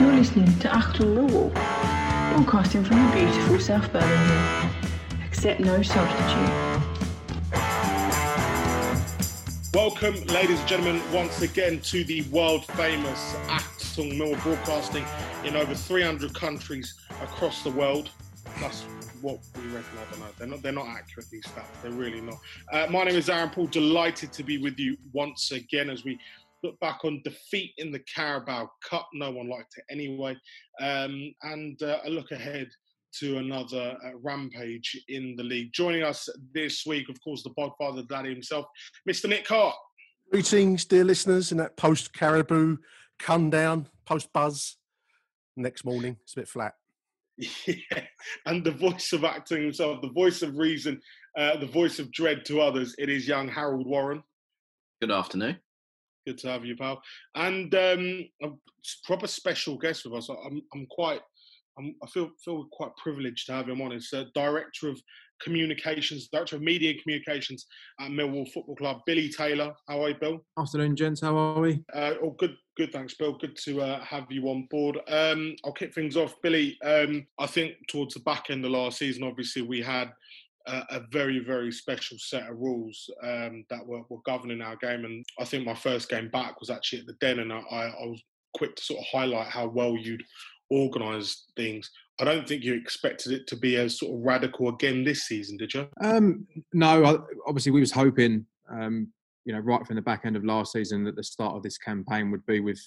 You're listening to Achtung Millwall, broadcasting from the beautiful South Bermondsey. Accept no substitute. Welcome, ladies and gentlemen, once again to the world famous Achtung Mill broadcasting in over 300 countries across the world. That's what we reckon. I don't know. They're not. They're not accurate. These stats. They're really not. Uh, my name is Aaron Paul. Delighted to be with you once again as we look back on defeat in the Carabao Cup. No one liked it anyway, um, and uh, a look ahead to another uh, rampage in the league. Joining us this week, of course, the Podfather Daddy himself, Mr. Nick Hart. Greetings, dear listeners, in that post Carabao come down, post buzz. Next morning, it's a bit flat. Yeah, and the voice of Achtung himself, the voice of reason, uh, the voice of dread to others. It is young Harold Warren. Good afternoon. Good to have you, pal. And um, a proper special guest with us. I'm, I'm quite, I'm, I feel feel quite privileged to have him on. It's uh, director of communications, director of media and communications at Millwall Football Club, Billy Taylor. How are you, Bill? Afternoon, gents. How are we? Uh, oh, good, good. Thanks, Bill. Good to uh, have you on board. Um, I'll kick things off, Billy. Um, I think towards the back end of last season, obviously we had a, very, very special set of rules um, that were, were governing our game, and I think my first game back was actually at the Den, and I, I was quick to sort of highlight how well you'd organised things. I don't think you expected it to be as sort of radical again this season, did you? Um, no, obviously we was hoping, um, you know, right from the back end of last season that the start of this campaign would be with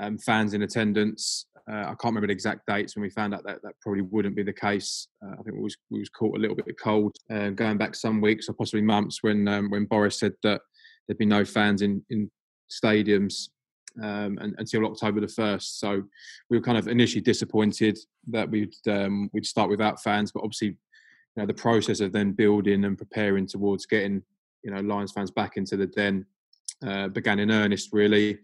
um, fans in attendance. Uh, I can't remember the exact dates when we found out that that probably wouldn't be the case. Uh, I think we was we was caught a little bit cold uh, going back some weeks or possibly months when um, when Boris said that there'd be no fans in in stadiums um, and, until October the first. So we were kind of initially disappointed that we'd um, we'd start without fans, but obviously, you know, the process of then building and preparing towards getting you know Lions fans back into the den uh, began in earnest, really,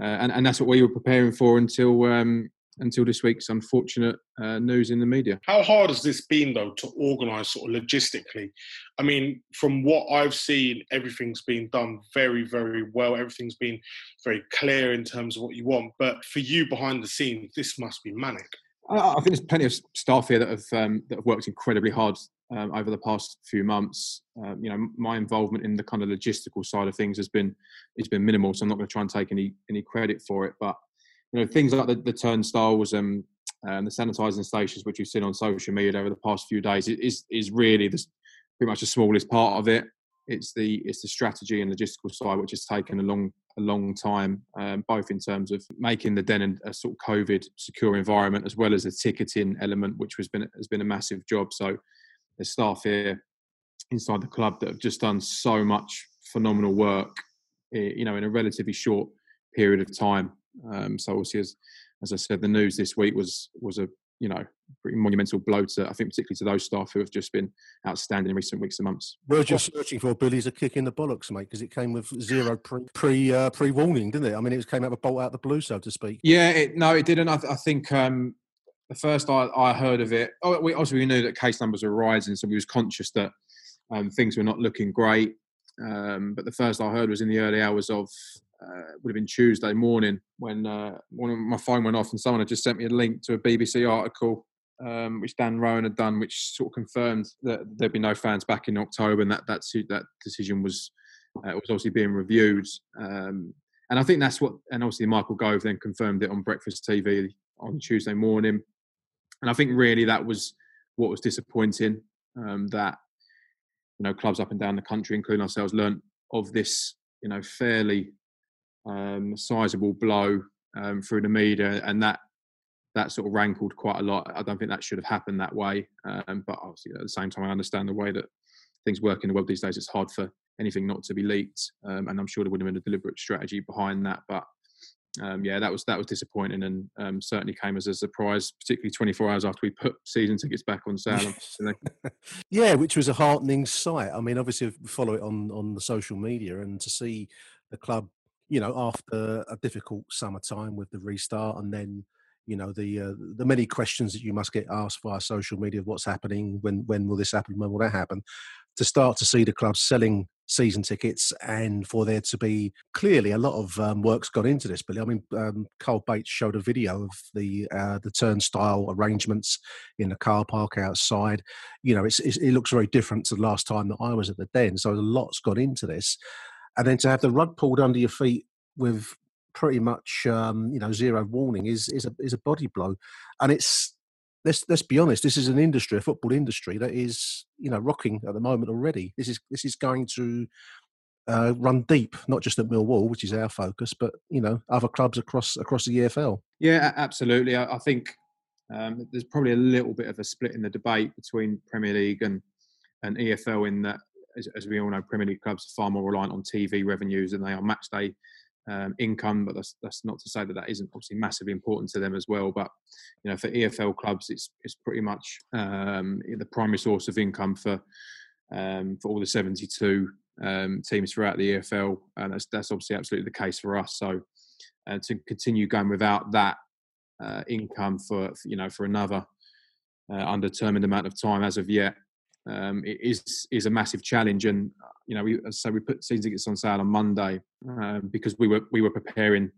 and and that's what we were preparing for until. Um, until this week's unfortunate uh, news in the media. How hard has this been, though, to organise sort of logistically? I mean, from what I've seen, everything's been done very, very well. Everything's been very clear in terms of what you want. But for you behind the scenes, this must be manic. I I think there's plenty of staff here that have um, that have worked incredibly hard um, over the past few months. Um, you know, my involvement in the kind of logistical side of things has been it's been minimal, so I'm not going to try and take any any credit for it. But you know, things like the, the turnstiles and the sanitising stations, which you've seen on social media over the past few days, is is really the, pretty much the smallest part of it. It's the it's the strategy and logistical side which has taken a long a long time, um, both in terms of making the den a sort of COVID secure environment, as well as the ticketing element, which has been has been a massive job. So there's staff here inside the club that have just done so much phenomenal work, eh, you know, in a relatively short period of time. Um, so obviously, as as I said, the news this week was was a you know pretty monumental blow to I think particularly to those staff who have just been outstanding in recent weeks and months. Word you're searching for, Billy's a kick in the bollocks, mate, because it came with zero pre pre uh, pre warning, didn't it? I mean, it came out of a bolt out of the blue, so to speak. Yeah, it, no, it didn't. I, th- I think um, the first I, I heard of it, oh, we, obviously we knew that case numbers were rising, so we was conscious that um, things were not looking great. Um, but the first I heard was in the early hours of uh, would have been Tuesday morning when uh, my phone went off and someone had just sent me a link to a BBC article um, which Dan Roan had done, which sort of confirmed that there'd be no fans back in October, and that that that decision was uh, was obviously being reviewed. Um, and I think that's what, and obviously Michael Gove then confirmed it on Breakfast TV on Tuesday morning. And I think really that was what was disappointing. Um, that you know clubs up and down the country, including ourselves, learnt of this you know fairly um, sizable blow um, through the media, and that that sort of rankled quite a lot. I don't think that should have happened that way. Um, but obviously, at the same time, I understand the way that things work in the world these days. It's hard for anything not to be leaked, um, and I'm sure there would have been a deliberate strategy behind that. But um, yeah, that was that was disappointing, and um, certainly came as a surprise, particularly 24 hours after we put season tickets back on sale. yeah, which was a heartening sight. I mean, obviously, follow it on on the social media, and to see the club, you know, after a difficult summertime with the restart, and then you know the uh, the many questions that you must get asked via social media of what's happening when when will this happen when will that happen to start to see the club selling season tickets and for there to be clearly a lot of um, work's gone into this But i mean um, carl bates showed a video of the uh, the turnstile arrangements in the car park outside. You know it's, it's, it looks very different to the last time that i was at the den so a lot's gone into this. And then to have the rug pulled under your feet with pretty much um, you know zero warning is is a is a body blow, and it's let's let's be honest. This is an industry, a football industry that is you know rocking at the moment already. This is this is going to uh, run deep, not just at Millwall, which is our focus, but you know other clubs across across the EFL. Yeah, absolutely. I, I think um, there's probably a little bit of a split in the debate between Premier League and and EFL in that, as, as we all know, Premier League clubs are far more reliant on TV revenues than they are match day um, income, but that's that's not to say that that isn't obviously massively important to them as well. But you know, for EFL clubs, it's it's pretty much um, the primary source of income for um, for all the 72 um, teams throughout the EFL, and that's that's obviously absolutely the case for us. So uh, to continue going without that uh, income for, for, you know for another uh, undetermined amount of time as of yet um, is is a massive challenge. And you know, we so we put season tickets on sale on Monday um, because we were we were preparing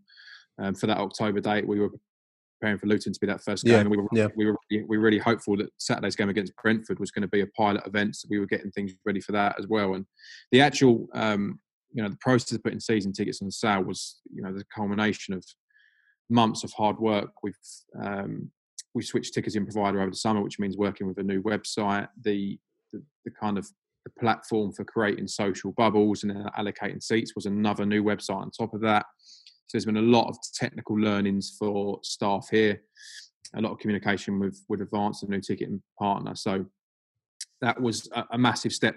um, for that October date. We were preparing for Luton to be that first game. Yeah, and we were yeah. we were we were really hopeful that Saturday's game against Brentford was going to be a pilot event. So we were getting things ready for that as well. And the actual um, you know the process of putting season tickets on sale was you know the culmination of months of hard work. We've um, we switched ticketing provider over the summer, which means working with a new website. The the, kind of the platform for creating social bubbles and allocating seats was another new website on top of that. So there's been a lot of technical learnings for staff here, a lot of communication with with Advance, the new ticketing partner. So that was a, a massive step,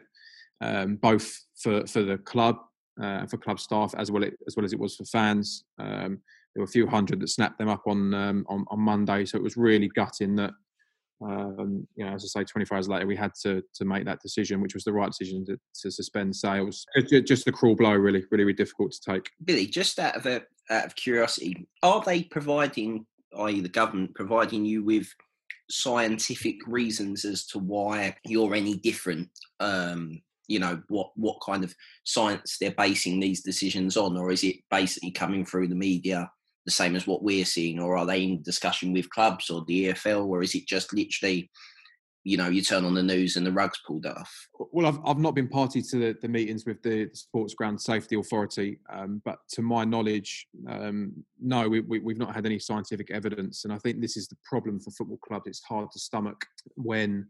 um, both for for the club uh, for club staff as well as well as it was for fans. Um, there were a few hundred that snapped them up on um, on, on Monday, so it was really gutting that um, you know, as I say, 24 hours later, we had to to make that decision, which was the right decision to, to suspend sales. It's just a cruel blow, really, really, really difficult to take. Billy, just out of a, out of curiosity, are they providing, i.e., the government providing you with scientific reasons as to why you're any different? Um, you know what what kind of science they're basing these decisions on, or is it basically coming through the media? The same as what we're seeing, or are they in discussion with clubs or the EFL, or is it just literally, you know, you turn on the news and the rug's pulled off? Well, I've, I've not been party to the, the meetings with the, Sports Ground Safety Authority, um, but to my knowledge, um, no, we, we, we've not had any scientific evidence. And I think this is the problem for football clubs. It's hard to stomach when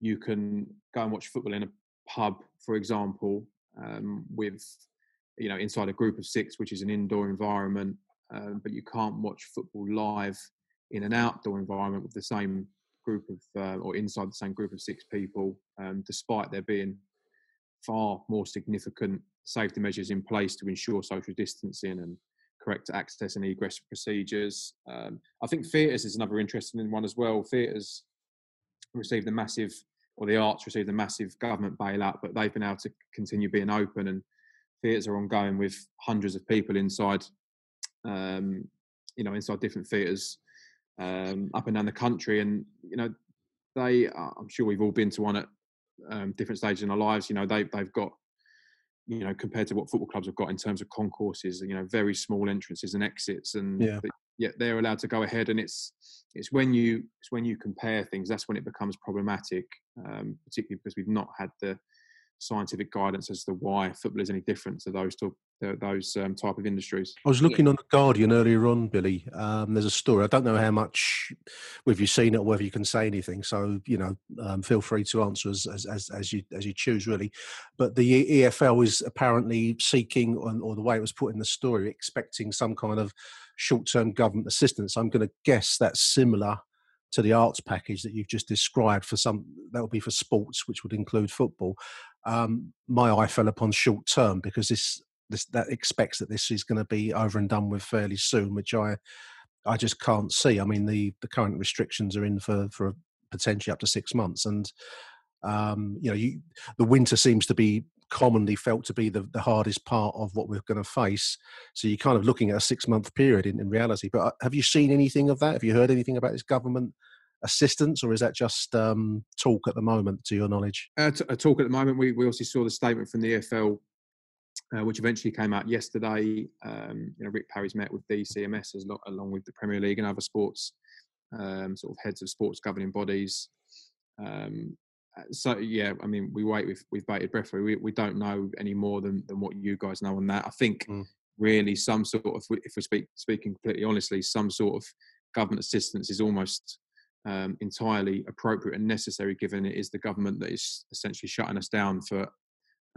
you can go and watch football in a pub, for example, um, with you know inside a group of six, which is an indoor environment, um, but you can't watch football live in an outdoor environment with the same group of uh, or inside the same group of six people, um, despite there being far more significant safety measures in place to ensure social distancing and correct access and egress procedures. Um, I think theatres is another interesting one as well. Theatres received a massive, or the arts received a massive government bailout, but they've been able to continue being open and theatres are ongoing with hundreds of people inside um, you know, inside different theatres um, up and down the country. And you know, they, uh, I'm sure we've all been to one at um, different stages in our lives. You know, they they've got, you know, compared to what football clubs have got in terms of concourses, you know, very small entrances and exits, and yeah. yet they're allowed to go ahead. And it's it's when you it's when you compare things that's when it becomes problematic, um, particularly because we've not had the scientific guidance as to why football is any different to those to, those um, type of industries. I was looking yeah. on the Guardian earlier on, Billy. Um, there's a story. I don't know how much whether you've seen it or whether you can say anything. So you know, um, feel free to answer as, as, as as you as you choose, really. But the EFL is apparently seeking, or the way it was put in the story, expecting some kind of short-term government assistance. I'm going to guess that's similar to the arts package that you've just described for some that would be for sports which would include football um, my eye fell upon short term because this this that expects that this is going to be over and done with fairly soon which i i just can't see i mean the the current restrictions are in for for potentially up to six months and um, you know you the winter seems to be commonly felt to be the, the hardest part of what we're going to face. So you're kind of looking at a six month period in, in reality. But uh, have you seen anything of that? Have you heard anything about this government assistance, or is that just um, talk at the moment, to your knowledge? Uh, t- a talk at the moment. We, we also saw the statement from the EFL, uh, which eventually came out yesterday. Um, you know, Rick Parry's met with DCMS as lo- along with the Premier League and other sports um, sort of heads of sports governing bodies. Um, uh, so yeah, I mean, we wait with with bated breath. We we don't know any more than than what you guys know on that. I think mm. really some sort of, if we speak speaking completely honestly, some sort of government assistance is almost um, entirely appropriate and necessary, given it is the government that is essentially shutting us down for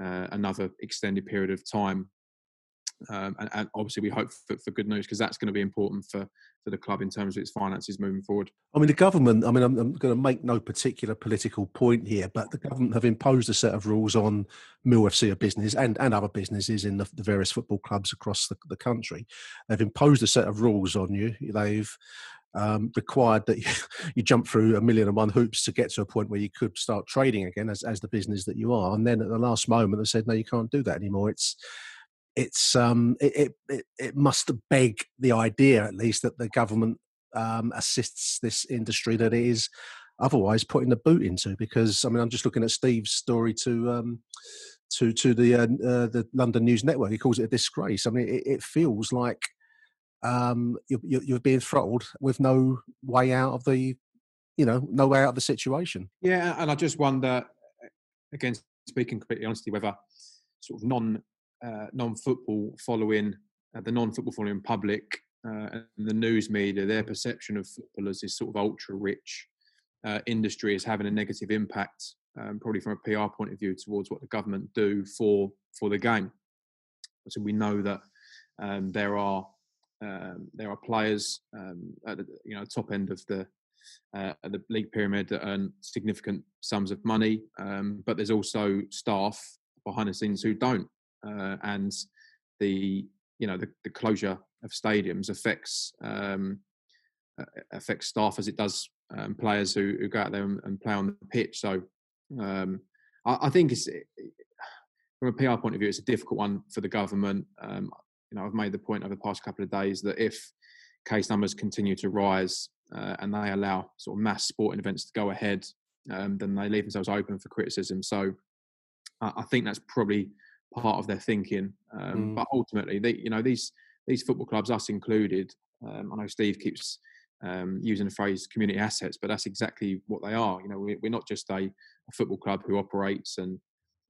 uh, another extended period of time. Um, and, and, obviously, we hope for, for good news because that's going to be important for, for the club in terms of its finances moving forward. I mean, the government, I mean, I'm, I'm, going to make no particular political point here, but the government have imposed a set of rules on Mill FC a business and, and other businesses in the, the various football clubs across the, the country. They've imposed a set of rules on you. They've um, required that you, you, jump through a million and one hoops to get to a point where you could start trading again as, as the business that you are. And then at the last moment, they said, no, you can't do that anymore. It's it's um, it, it, it must beg the idea, at least, that the government um, assists this industry that it is otherwise putting the boot into. Because I mean, I'm just looking at Steve's story to um, to to the uh, uh, the London News Network. He calls it a disgrace. I mean, it, it feels like um, you're, you're being throttled with no way out of the, you know, no way out of the situation. Yeah, and I just wonder, again, speaking completely honestly, whether sort of non uh, non football following uh, the non football following public uh, and the news media, their perception of football as this sort of ultra rich uh, industry is having a negative impact, um, probably from a PR point of view, towards what the government do for for the game. So we know that um, there are um, there are players um, at the you know top end of the uh, the league pyramid that earn significant sums of money, um, but there's also staff behind the scenes who don't, uh, and the you know the, the, closure of stadiums affects um, affects staff as it does um, players who, who, go out there and, and, play on the pitch. So um, I, I, think it's from a PR point of view, it's a difficult one for the government. Um, you know, I've made the point over the past couple of days that if case numbers continue to rise uh, and they allow sort of mass sporting events to go ahead, um, then they leave themselves open for criticism. So uh, I think that's probably part of their thinking. Um, mm. But ultimately, they, you know, these these football clubs, us included, um, I know Steve keeps um, using the phrase community assets, but that's exactly what they are. You know, we, are not just a, a, football club who operates and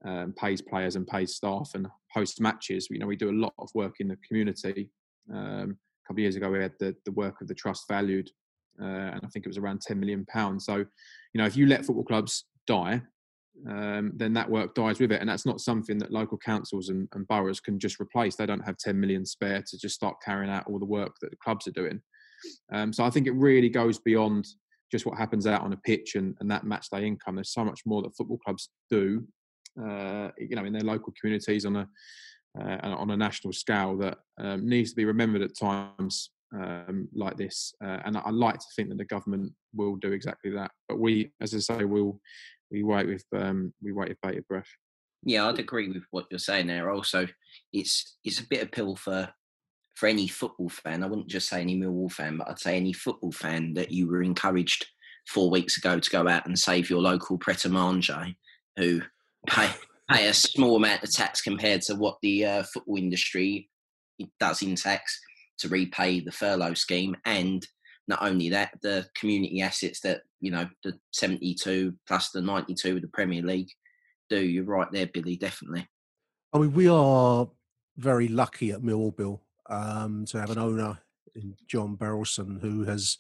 um, pays players and pays staff and hosts matches. You know, we do a lot of work in the community. Um, a couple of years ago, we had the, the work of the trust valued, uh, and I think it was around 10 million pounds. So, you know, if you let football clubs die, um, then that work dies with it, and that's not something that local councils and, and boroughs can just replace. They don't have 10 million spare to just start carrying out all the work that the clubs are doing. Um, so I think it really goes beyond just what happens out on a pitch and, and that match day income. There's so much more that football clubs do uh, you know, in their local communities on a uh, on a national scale that um, needs to be remembered at times um, like this. Uh, and I like to think that the government will do exactly that. But we, as I say, will we wait with um, we wait with bated breath. Yeah, I'd agree with what you're saying there. Also, it's it's a bit of pill for for any football fan. I wouldn't just say any Millwall fan, but I'd say any football fan that you were encouraged four weeks ago to go out and save your local Pret a Manger, who pay pay a small amount of tax compared to what the uh, football industry does in tax to repay the furlough scheme, and not only that, the community assets that you know the 72 plus the 92 of the Premier League do. You're right there, Billy. Definitely. I mean, we are very lucky at Millwall, um, to have an owner in John Berylson who has,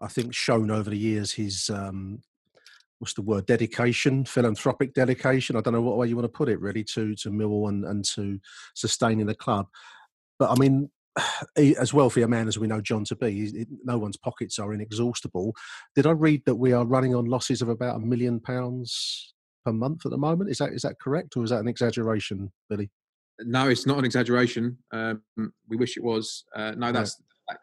I think, shown over the years his um, what's the word dedication philanthropic dedication? I don't know what way you want to put it really to to millwall and, and to sustaining the club. But i mean as wealthy a man as we know john to be no one's pockets are inexhaustible. Did i read that we are running on losses of about a million pounds per month at the moment? Is that is that correct or is that an exaggeration billy? No it's not an exaggeration. Um, we wish it was. Uh, no that's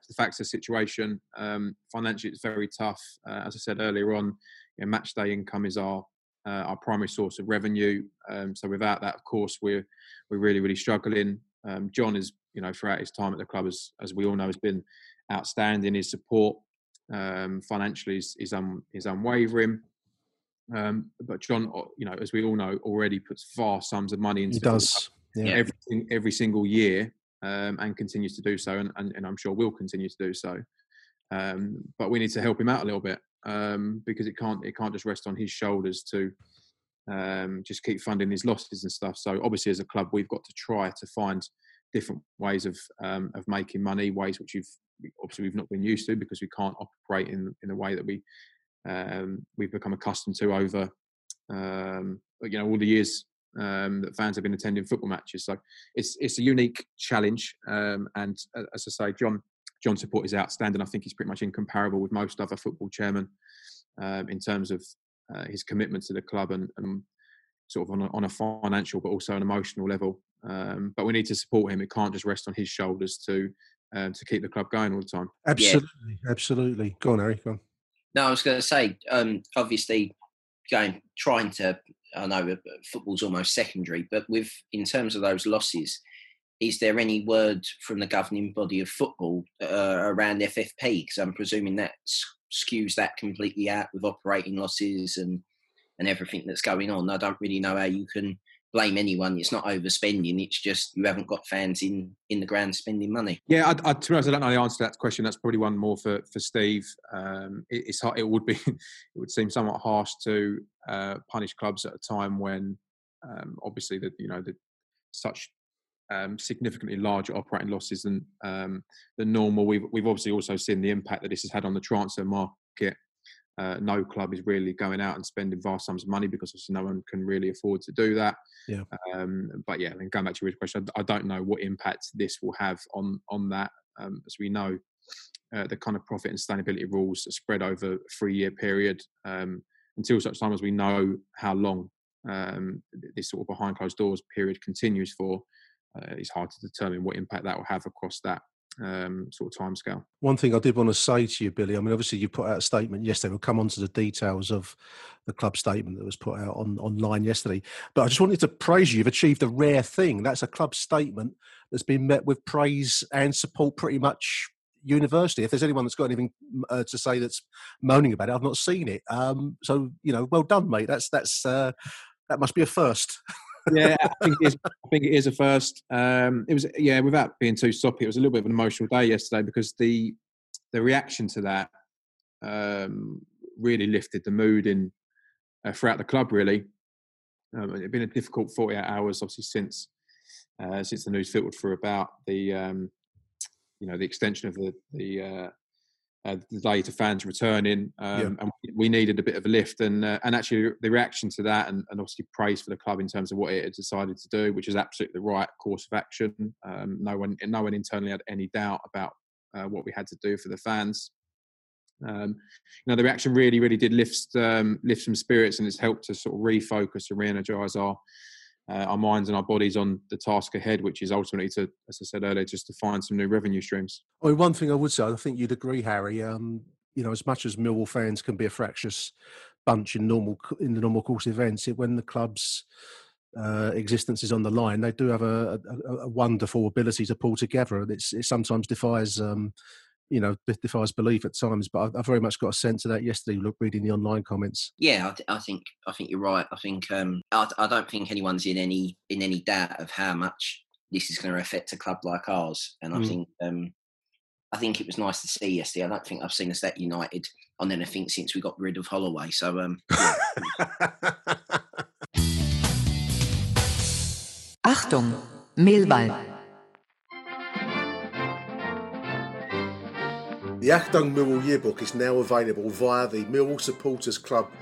the facts of the situation. Um, financially it's very tough. Uh, as i said earlier on you know, match day income is our uh, our primary source of revenue. Um, so without that, of course, we're we're really really struggling. Um, John is you know throughout his time at the club, as as we all know, has been outstanding. His support um, financially is is, un, is unwavering. Um, but John, you know, as we all know, already puts vast sums of money into he does yeah. every every single year, um, and continues to do so, and, and, and, I'm sure will continue to do so. Um, but we need to help him out a little bit um, because it can't it can't just rest on his shoulders to um, just keep funding his losses and stuff. So obviously, as a club, we've got to try to find different ways of um, of making money, ways which you've obviously we've not been used to because we can't operate in in the way that we um, we've become accustomed to over um, you know all the years um, that fans have been attending football matches. So it's it's a unique challenge, um, and as I say, John John's support is outstanding. I think he's pretty much incomparable with most other football chairmen um, in terms of uh, his commitment to the club and, and sort of on a, on a, financial but also an emotional level. Um, but we need to support him. It can't just rest on his shoulders to um, to keep the club going all the time. Absolutely, yeah. absolutely. Go on, Harry. Go on. No, I was going to say, um, obviously, going trying to. I know football's almost secondary, but with in terms of those losses, is there any word from the governing body of football uh, around FFP? Because I'm presuming that skews that completely out with operating losses and and everything that's going on. I don't really know how you can blame anyone. It's not overspending. It's just you haven't got fans in in the ground spending money. Yeah, I, I, to be honest, I don't know the answer to that question. That's probably one more for for Steve. Um, it, it's it would be it would seem somewhat harsh to uh, punish clubs at a time when um, obviously that you know the such um, significantly larger operating losses than um, than normal. We've we've obviously also seen the impact that this has had on the transfer market. Uh, no club is really going out and spending vast sums of money because obviously no one can really afford to do that. Yeah. Um, but yeah, and going back to your question, I, I, don't know what impact this will have on on that. Um, as we know, uh, the kind of profit and sustainability rules are spread over a three-year period um, until such time as we know how long um, this sort of behind closed doors period continues for uh, it's hard to determine what impact that will have across that um, sort of timescale. One thing I did want to say to you, Billy. I mean, obviously you put out a statement yesterday. We'll come on to the details of the club statement that was put out on online yesterday. But I just wanted to praise you. You've achieved a rare thing. That's a club statement that's been met with praise and support pretty much universally. If there's anyone that's got anything uh, to say that's moaning about it, I've not seen it. Um, so you know, well done, mate. That's that's uh, that must be a first. yeah, I think, it is, I think it is a first. Um, it was yeah, without being too soppy, it was a little bit of an emotional day yesterday because the the reaction to that um, really lifted the mood in uh, throughout the club. Really, um, it's been a difficult 48 hours, obviously since uh, since the news filtered through about the um, you know the extension of the the uh, uh, the day to fans returning, um, yeah. and we needed a bit of a lift. And uh, and actually, the reaction to that, and, and, obviously praise for the club in terms of what it had decided to do, which is absolutely the right course of action. Um, no one, no one internally had any doubt about uh, what we had to do for the fans. Um, you know, the reaction really, really did lift um, lift some spirits, and it's helped to sort of refocus and re-energise our uh, our minds and our bodies on the task ahead, which is ultimately to, as I said earlier, just to find some new revenue streams. Well, one thing I would say, I think you'd agree, Harry. Um, you know, as much as Millwall fans can be a fractious bunch in normal in the normal course of events, it, when the club's uh, existence is on the line, they do have a, a, a, wonderful ability to pull together, and it's, it sometimes defies um, you know defies belief at times. But I, I, very much got a sense of that yesterday. Look, reading the online comments. Yeah, I, th- I think I think you're right. I think um, I, I, don't think anyone's in any in any doubt of how much this is going to affect a club like ours. And I mm. think um, I think it was nice to see yesterday. I don't think I've seen us that united on anything since we got rid of Holloway. So, um, yeah. Achtung, Millwall. The Achtung Millwall Yearbook is now available via the Millwall Supporters Club.co.uk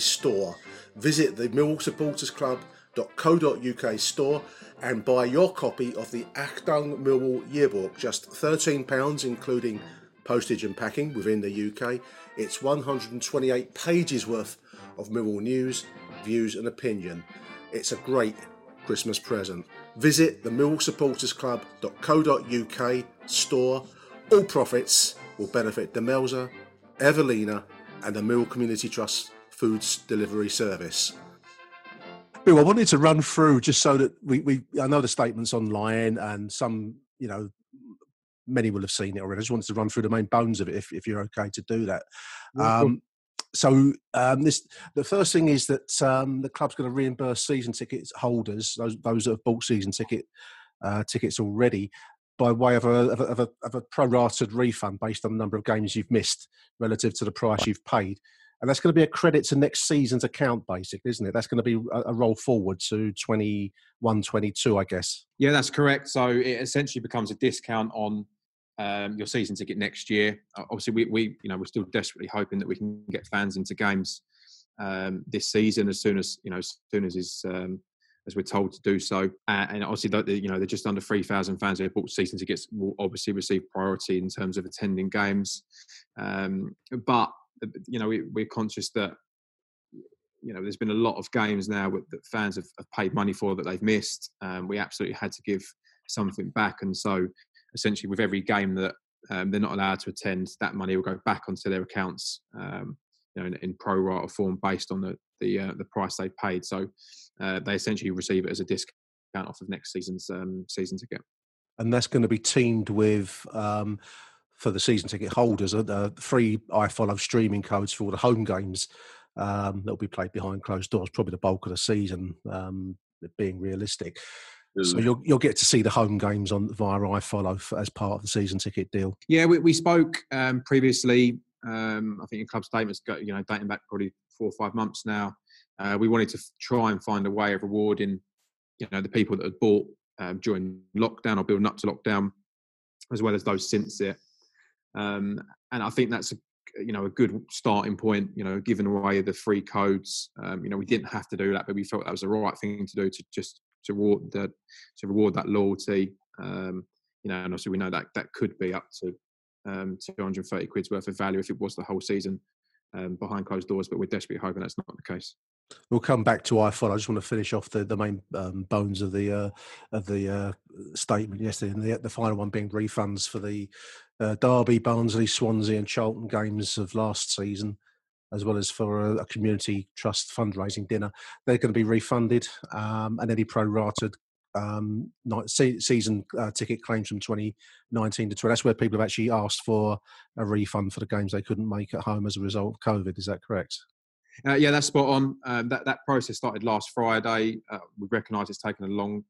store. Visit the Millwall Supporters Club.co.uk store and buy your copy of the Achtung Millwall Yearbook, just £13, including postage and packing within the UK. It's 128 pages worth of Millwall news, views, and opinion. It's a great Christmas present. Visit the Millwall Supporters Club.co.uk store. All profits will benefit Demelza, Evelina, and the Mill Community Trust Foods Delivery Service. Bill, I wanted to run through just so that we, we I know the statements online and some, you know, many will have seen it already. I just wanted to run through the main bones of it if, if you're okay to do that. Um, so um, this the first thing is that um, the club's going to reimburse season tickets holders, those those that have bought season ticket uh, tickets already, by way of a, of a, of a, of a prorated refund based on the number of games you've missed relative to the price you've paid. And that's going to be a credit to next season's account, basically, isn't it? That's going to be a, roll forward to 21 22, I guess. Yeah, that's correct. So it essentially becomes a discount on um, your season ticket next year. Obviously, we, we you know we're still desperately hoping that we can get fans into games um, this season as soon as you know as soon as is um, as we're told to do so. Uh, and obviously, the, you know they're just under three thousand fans who have bought season tickets will obviously receive priority in terms of attending games. Um, but you know we, we're conscious that you know, there's been a lot of games now that fans have, have paid money for that they've missed. Um, we absolutely had to give something back, and so essentially with every game that um, they're not allowed to attend, that money will go back onto their accounts, um, you know, in, in, pro rata form based on the the, uh, the price they paid. So uh, they essentially receive it as a discount off of next season's um, season ticket. And that's going to be teamed with um, for the season ticket holders, uh, free iFollow streaming codes for all the home games um, that will be played behind closed doors. Probably the bulk of the season, um, being realistic. So you'll you'll get to see the home games on via iFollow as part of the season ticket deal. Yeah, we, we spoke um, previously. Um, I think in club statements, go, you know, dating back probably four or five months now. Uh, we wanted to try and find a way of rewarding, you know, the people that had bought um, during lockdown or building up to lockdown, as well as those since it. Um, and I think that's a you know a good starting point. You know, giving away the free codes. Um, you know, we didn't have to do that, but we felt that was the right thing to do to just to reward that to reward that loyalty. Um, you know, and obviously we know that that could be up to um, 230 quid's worth of value if it was the whole season um, behind closed doors. But we're desperately hoping that's not the case. We'll come back to iFollow. I just want to finish off the, the main um, bones of the uh, of the uh, statement yesterday, and the, the final one being refunds for the uh, Derby, Barnsley, Swansea, and Charlton games of last season as well as for a, a community trust fundraising dinner. They're going to be refunded, um, and any prorated um, season uh, ticket claims from 2019 to 20. That's where people have actually asked for a refund for the games they couldn't make at home as a result of COVID. Is that correct? Uh, yeah, that's spot on. Um, that that process started last Friday. Uh, we recognise it's taken a long,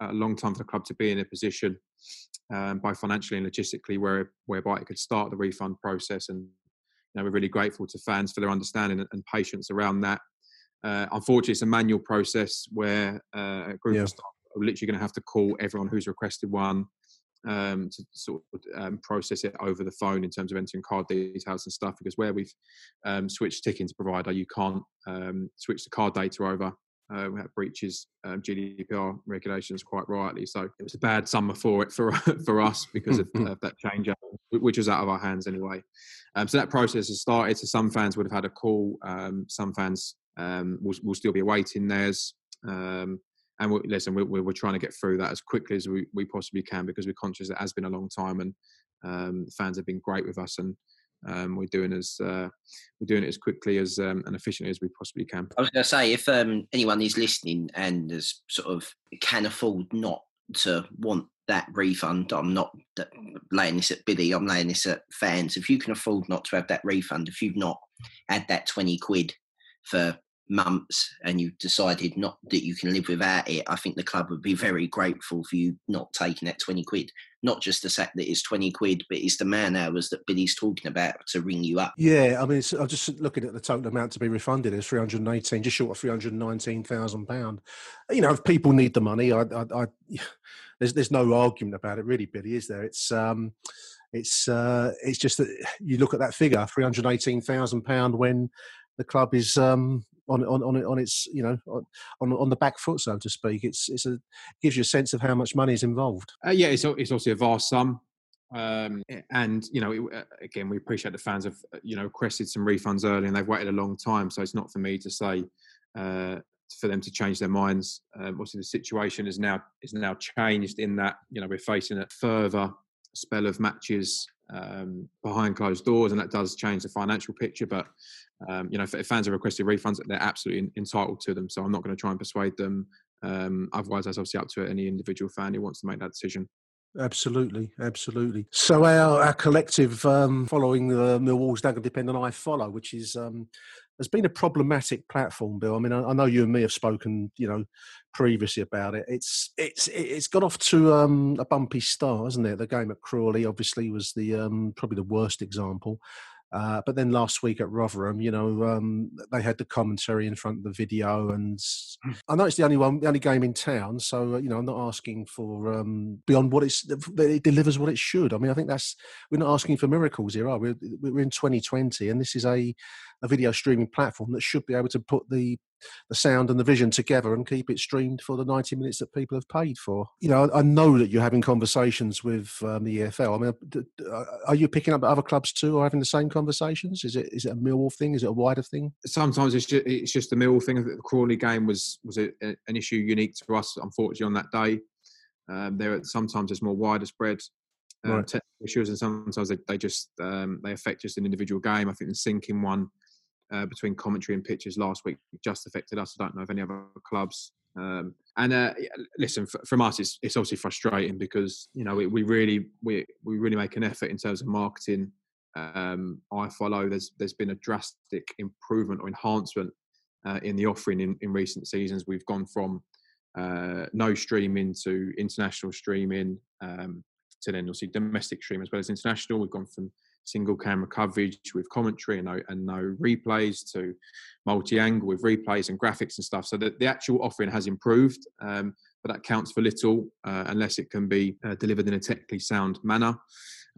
a long time for the club to be in a position, um, both financially and logistically, where whereby it could start the refund process and you know, we're really grateful to fans for their understanding and, patience around that. Uh, unfortunately, it's a manual process where uh, a group yeah. of staff are literally going to have to call everyone who's requested one um, to sort of um, process it over the phone in terms of entering card details and stuff. Because where we've um, switched ticketing provider, you can't um, switch the card data over uh, breaches um, GDPR regulations quite rightly. So it was a bad summer for it for for us because of, of that change, which was out of our hands anyway. Um, so that process has started. So some fans would have had a call. Um, some fans um, will, will still be awaiting theirs. Um, and we, listen, we, we're, trying to get through that as quickly as we, we possibly can because we're conscious it has been a long time and um, fans have been great with us and um, we're doing as uh, we're doing it as quickly as um, and efficiently as we possibly can. I was going to say, if um, anyone is listening and is sort of can afford not to want that refund, I'm not laying this at Billy. I'm laying this at fans. If you can afford not to have that refund, if you've not had that twenty quid for months and you've decided not that you can live without it, I think the club would be very grateful for you not taking that 20 quid. Not just the fact that it's 20 quid, but it's the man hours that Billy's talking about to ring you up. Yeah, I mean, I'm just looking at the total amount to be refunded is 318, just short of 319,000 pound. You know, if people need the money, I, I, I, there's there's no argument about it, really, Billy, is there? It's um, it's uh, it's just that you look at that figure, 318,000 pound, when the club is um, on on on on its you know on on the back foot, so to speak. It's it's a gives you a sense of how much money is involved. Uh, yeah, it's it's obviously a vast sum, um, and you know it, uh, again we appreciate the fans have uh, you know requested some refunds early and they've waited a long time, so it's not for me to say. Uh, for them to change their minds. Um, obviously, the situation is now is now changed in that you know we're facing a further spell of matches um, behind closed doors, and that does change the financial picture. But um, you know, if, fans have requested refunds, they're absolutely entitled to them. So I'm not going to try and persuade them. Um, otherwise, that's obviously up to any individual fan who wants to make that decision. Absolutely, absolutely. So our, our collective um, following the Millwall's Dagger Depend on iFollow, which is um, has been a problematic platform, Bill. I mean, I, I, know you and me have spoken, you know, previously about it. It's it's it's got off to um, a bumpy start, hasn't it? The game at Crawley obviously was the um, probably the worst example. Uh, but then last week at Rotherham, you know, um, they had the commentary in front of the video, and hmm. I know it's the only one, the only game in town. So uh, you know, I'm not asking for um, beyond what it's it delivers what it should. I mean, I think that's we're not asking for miracles here, are we? We're in 2020, and this is a a video streaming platform that should be able to put the the sound and the vision together and keep it streamed for the 90 minutes that people have paid for. You know, I know that you're having conversations with um, the EFL. I mean, uh, are you picking up other clubs too or having the same conversations? Is it is it a Millwall thing? Is it a wider thing? Sometimes it's just, it's just a Millwall thing. The Crawley game was was a, a, an issue unique to us, unfortunately, on that day. Um, there sometimes it's more wider spread. Um, right. technical issues and sometimes they, they just um, they affect just an individual game. I think the sinking one uh, between commentary and pitches last week just affected us. I don't know of any other clubs. Um, and uh, listen, from us, it's, it's obviously frustrating because you know we, we, really we we really make an effort in terms of marketing. Um, iFollow. There's there's been a drastic improvement or enhancement uh, in the offering in, in recent seasons. We've gone from uh, no streaming to international streaming um, to then obviously domestic stream as well as international. We've gone from single camera coverage with commentary and no, and no replays to multi-angle with replays and graphics and stuff. So the, the actual offering has improved, um, but that counts for little uh, unless it can be uh, delivered in a technically sound manner.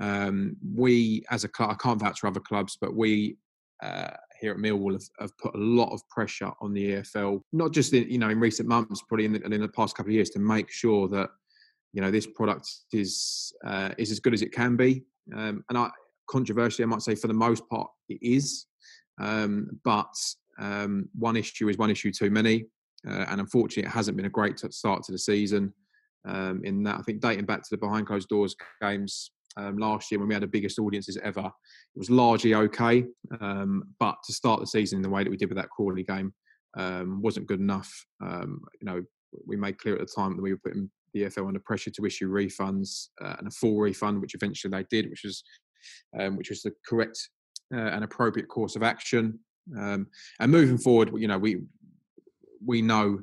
Um, we, as a club, I can't vouch for other clubs, but we uh, here at Millwall have, have, put a lot of pressure on the EFL, not just in, you know in recent months, probably in the, in the past couple of years, to make sure that you know this product is uh, is as good as it can be. Um, and I, controversially, I might say for the most part it is. Um, but um, one issue is one issue too many, uh, and unfortunately, it hasn't been a great start to the season. Um, in that, I think dating back to the behind closed doors games um, last year when we had the biggest audiences ever, it was largely okay. Um, but to start the season in the way that we did with that Crawley game um, wasn't good enough. you know, we made clear at the time that we were putting the EFL under pressure to issue refunds uh, and a full refund, which eventually they did, which was um, which was the correct uh, and appropriate course of action. Um, and moving forward, you know, we we know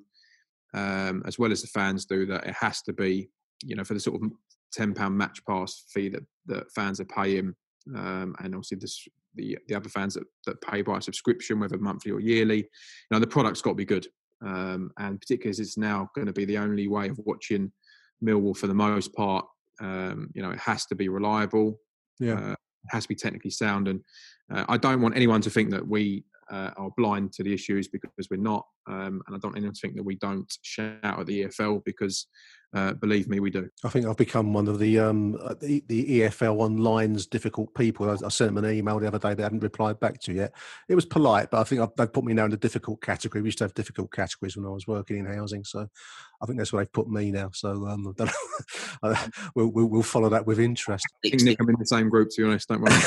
um, as well as the fans do that it has to be, you know, for the sort of ten pound match pass fee that that fans are paying, um, and obviously this, the the other fans that, that pay by subscription, whether monthly or yearly, you know, the product's got to be good. Um, and particularly as it's now going to be the only way of watching Millwall for the most part. Um, you know, it has to be reliable. Yeah. Uh, has to be technically sound. And uh, I don't want anyone to think that we uh, are blind to the issues because we're not. Um, and I don't want anyone to think that we don't shout at the EFL because, uh, believe me, we do. I think I've become one of the um, uh, the, the, EFL online's difficult people. I, I, sent them an email the other day they hadn't replied back to yet. It was polite, but I think they've put me now in the difficult category. We used to have difficult categories when I was working in housing, so I think that's where they've put me now. So um, we'll, we'll, we'll, follow that with interest. I think Nick, I'm in the same group, to be honest. Don't worry.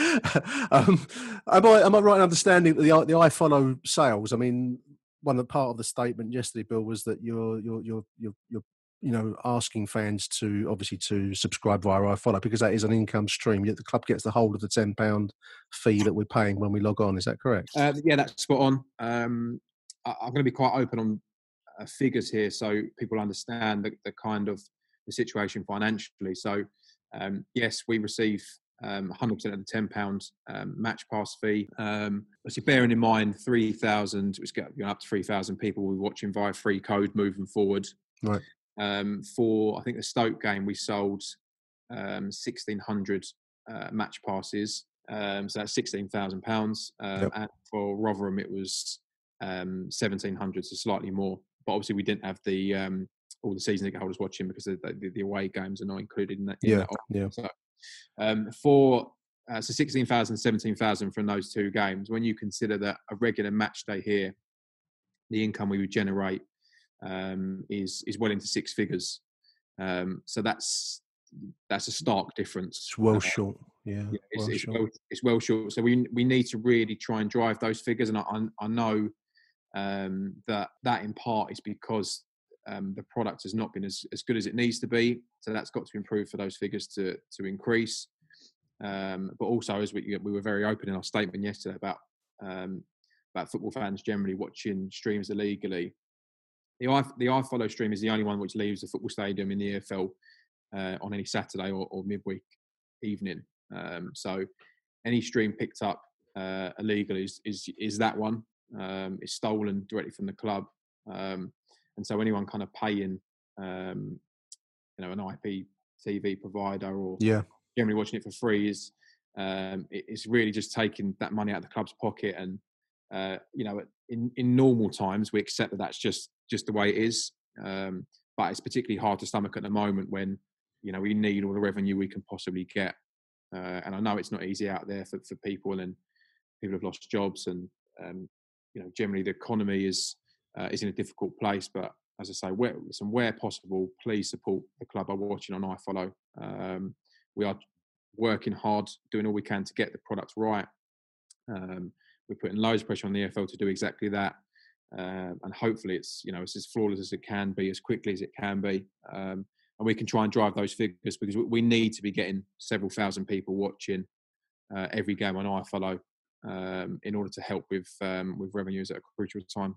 um, am I am I right in understanding that the the iFollow sales? I mean, one of the part of the statement yesterday, Bill, was that you're you're you're you're, you're you know, asking fans to obviously to subscribe via iFollow because that is an income stream. Yet the club gets the whole of the ten pound fee that we're paying when we log on. Is that correct? Uh, yeah, that's spot on. Um, I, am going to be quite open on uh, figures here, so people understand the, the, kind of the situation financially. So, um, yes, we receive um, 100% of the £10 um, match pass fee. Um, obviously, bearing in mind 3,000, it's going up to 3,000 people we're watching via free code moving forward. Right. Um, for, I think, the Stoke game, we sold 1,600 um, uh, match passes. Um, so that's £16,000. Yep. And for Rotherham, it was 1,700, so slightly more. But obviously, we didn't have the all the season ticket holders watching because the, the, the, away games are not included in that. In yeah, that yeah. So um, for uh, so 16,000, 17,000 from those two games. When you consider that a regular match day here, the income we would generate um, is is well into six figures. Um, so that's that's a stark difference. It's well uh, short. Yeah, yeah it's, well it's, short. Well, it's, well, short. So we we need to really try and drive those figures, and I I, know um, that that in part is because um, the product has not been as, as good as it needs to be. So that's got to improve for those figures to to increase. Um, but also, as we we were very open in our statement yesterday about um, about football fans generally watching streams illegally. The i the iFollow stream is the only one which leaves the football stadium in the EFL uh, on any Saturday or, or midweek evening. Um, so any stream picked up uh, illegally is, is is that one. Um, it's stolen directly from the club. Um, and so anyone kind of paying, um, you know, an IP TV provider or yeah. generally watching it for free is um, it's really just taking that money out of the club's pocket. And uh, you know, in in normal times we accept that that's just just the way it is. Um, but it's particularly hard to stomach at the moment when you know we need all the revenue we can possibly get. Uh, and I know it's not easy out there for, for people, and people have lost jobs, and um, you know generally the economy is uh, is in a difficult place. But as I say, where, listen, where possible, please support the club by watching on iFollow. Um, we are working hard, doing all we can to get the product right. Um, we're putting loads of pressure on the EFL to do exactly that. Um, and hopefully it's you know it's as flawless as it can be, as quickly as it can be, um, and we can try and drive those figures because we need to be getting several thousand people watching uh, every game on iFollow um, in order to help with um, with revenues at a crucial time.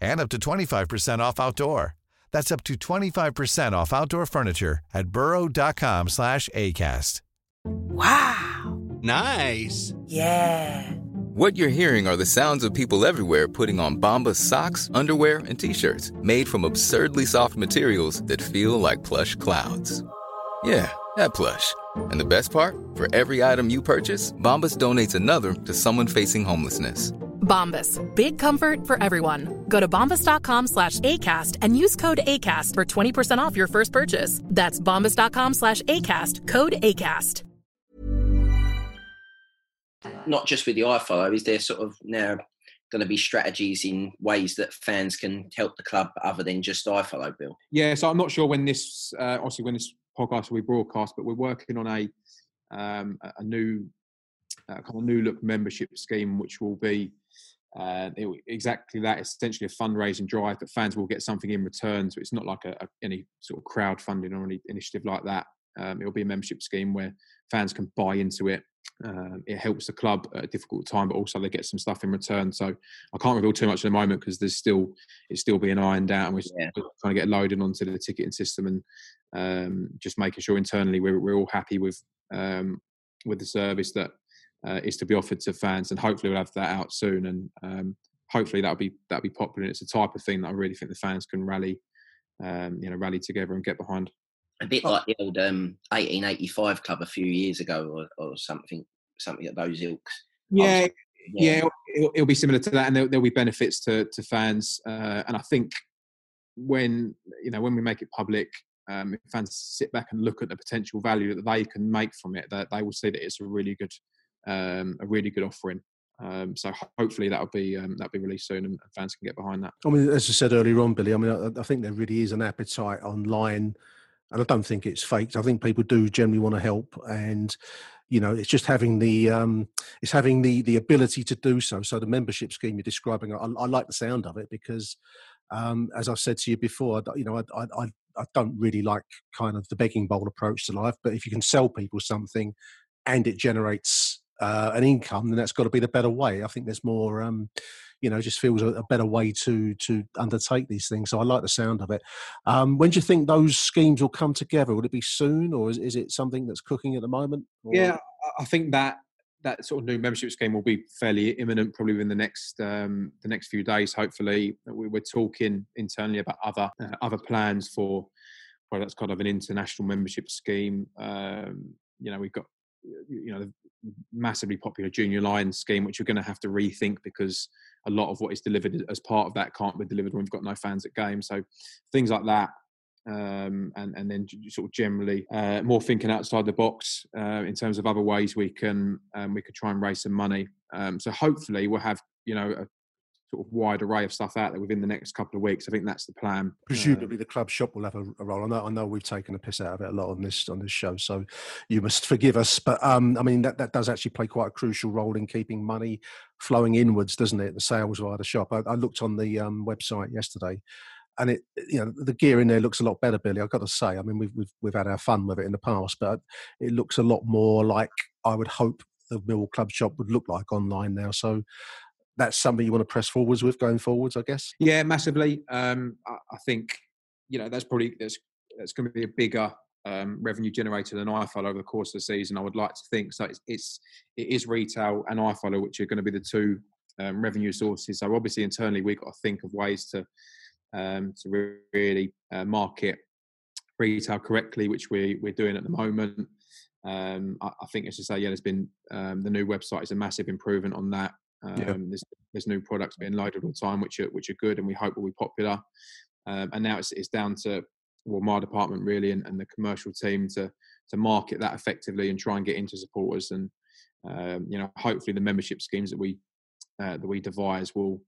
and up to 25% off outdoor. That's up to 25% off outdoor furniture at burrow.com slash ACAST. Wow. Nice. Yeah. What you're hearing are the sounds of people everywhere putting on Bombas socks, underwear, and T-shirts made from absurdly soft materials that feel like plush clouds. Yeah, that plush. And the best part? For every item you purchase, Bombas donates another to someone facing homelessness. Bombas. Big comfort for everyone. Go to bombas.com slash ACAST and use code ACAST for 20% off your first purchase. That's bombas.com slash ACAST. Code ACAST. Not just with the iFollow, is there sort of now going to be strategies in ways that fans can help the club other than just iFollow, Bill? Yeah, so I'm not sure when this, uh, obviously, when this podcast will be broadcast, but we're working on a um, a new uh, kind of new look membership scheme, which will be uh, it, exactly that. Essentially a fundraising drive, but fans will get something in return. So it's not like a, a, any sort of crowdfunding or any initiative like that. Um, it'll be a membership scheme where fans can buy into it um, it helps the club at a difficult time, but also they get some stuff in return. So I can't reveal too much at the moment because there's still it's still being ironed out, and we're yeah. trying to get loaded onto the ticketing system and um, just making sure internally we're, we're all happy with um, with the service that uh, is to be offered to fans, and hopefully we'll have that out soon. And um, hopefully that'll be that'll be popular. And it's a type of thing that I really think the fans can rally, um, you know, rally together and get behind a bit oh. like the old um, 1885 club a few years ago, or, or something, something at those ilks. Yeah, was, yeah, yeah it'll, it'll, be similar to that, and there'll, there'll be benefits to to fans. Uh, and I think when you know when we make it public, um, if fans sit back and look at the potential value that they can make from it, that they will see that it's a really good, um, a really good offering. Um, so hopefully that'll be um, that'll be released soon, and fans can get behind that. I mean, as I said earlier on, Billy. I mean, I, I think there really is an appetite online and I don't think it's faked. I think people do generally want to help, and you know, it's just having the um, it's having the the ability to do so. So the membership scheme you're describing, I, I like the sound of it because, um, as I've said to you before, you know, I, I I don't really like kind of the begging bowl approach to life. But if you can sell people something, and it generates uh, an income, then that's got to be the better way. I think there's more. Um, you know, just feels a, a, better way to to undertake these things. So I like the sound of it. Um, when do you think those schemes will come together? Will it be soon, or is, is it something that's cooking at the moment? Or? Yeah, I think that that sort of new membership scheme will be fairly imminent, probably within the next um, the next few days. Hopefully, we, are talking internally about other uh, other plans for well, that's kind of an international membership scheme. Um, you know, we've got you know massively popular junior lions scheme, which you're going to have to rethink because a lot of what is delivered as part of that can't be delivered when we've got no fans at games. So things like that, um, and and then sort of generally uh, more thinking outside the box uh, in terms of other ways we can um, we could try and raise some money. Um, so hopefully we'll have you know a sort of wide array of stuff out there within the next couple of weeks. I think that's the plan. Presumably, uh, the club shop will have a, a, role. I know, I know we've taken a piss out of it a lot on this on this show, so you must forgive us. But um, I mean, that, that does actually play quite a crucial role in keeping money flowing inwards, doesn't it? The sales via the shop. I, I looked on the um, website yesterday. And it, you know, the gear in there looks a lot better, Billy. I've got to say. I mean, we've we've we've had our fun with it in the past, but it looks a lot more like I would hope the Millwall Club shop would look like online now. So that's something you want to press forwards with going forwards, I guess. Yeah, massively. Um, I, I, think you know that's probably that's that's going to be a bigger um, revenue generator than iFollow over the course of the season. I would like to think so. It's, it's it is retail and iFollow, which are going to be the two um, revenue sources. So obviously internally we've got to think of ways to um, to really uh, market retail correctly, which we we're doing at the moment. Um, I, I, think, as I say, yeah, there's been um, the new website is a massive improvement on that. Um, yeah. there's, there's new products being loaded all the time, which are which are good, and we hope will be popular. Um, and now it's it's down to well my department really and, and, the commercial team to to market that effectively and try and get into supporters and um, you know hopefully the membership schemes that we uh, that we devise will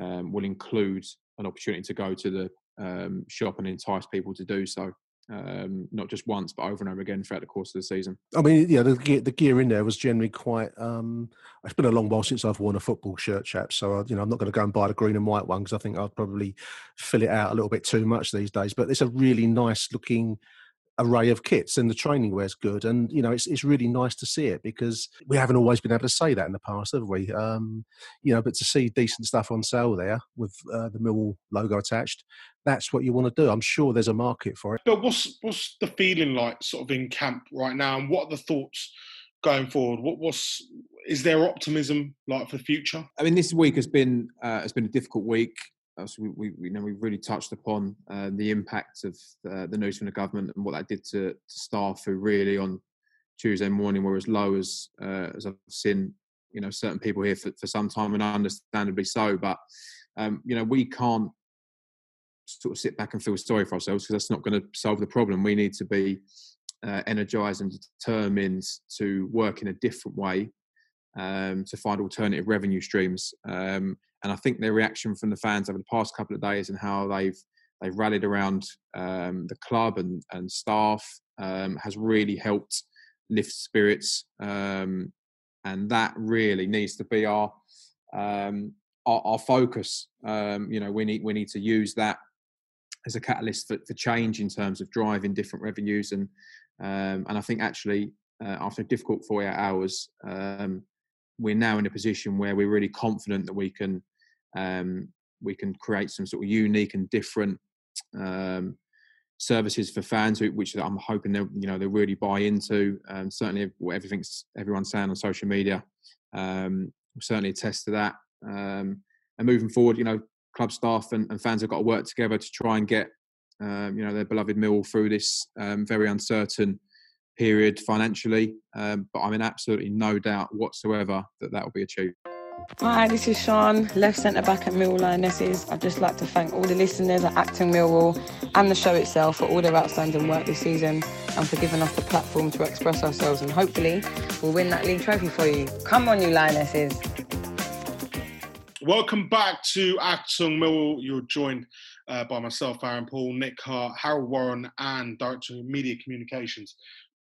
um, will include an opportunity to go to the um, shop and entice people to do so um, not just once, but over and over again throughout the course of the season. I mean, yeah, the gear, the gear in there was generally quite. Um, it's been a long while since I've worn a football shirt, chap. So you know, I'm not going to go and buy the green and white one because I think I'd probably fill it out a little bit too much these days. But it's a really nice looking array of kits and the training wear's good and you know it's, it's really nice to see it because we haven't always been able to say that in the past have we? Um, you know but to see decent stuff on sale there with uh, the Millwall logo attached that's what you want to do. I'm sure there's a market for it. But what's what's the feeling like sort of in camp right now and what are the thoughts going forward? What was is there optimism like for the future? I mean this week has been uh, has been a difficult week. so we, we, you know we've really touched upon uh, the impact of uh, the from the government and what that did to, to, staff who really on Tuesday morning were as low as uh, as I've seen you know certain people here for, for some time and understandably so. But um, you know we can't sort of sit back and feel sorry for ourselves because that's not going to solve the problem. We need to be uh, energized and determined to work in a different way um, to find alternative revenue streams. Um, and I think their reaction from the fans over the past couple of days and how they've they've rallied around um, the club and and staff um, has really helped lift spirits, um, and that really needs to be our um, our, our, focus. Um, you know, we need we need to use that as a catalyst for, for change in terms of driving different revenues and um, and I think actually uh, after a difficult 48 hours, we're now in a position where we're really confident that we can um, we can create some sort of unique and different um, services for fans, which I'm hoping they you know they really buy into. Um, certainly, everything's everyone's saying on social media um, certainly attest to that. Um, and moving forward, you know, club staff and, and, fans have got to work together to try and get um, you know their beloved Millwall through this um, very uncertain period financially. Um, but I'm in absolutely no doubt whatsoever that that will be achieved. Hi, this is Sean, left centre back at Millwall Lionesses. I'd just like to thank all the listeners at Achtung Millwall and the show itself for all their outstanding work this season and for giving us the platform to express ourselves. And hopefully, we'll win that league trophy for you. Come on, you Lionesses. Welcome back to Achtung Millwall. You're joined uh, by myself, Aaron Paul, Nick Hart, Harold Warren, and Director of Media Communications,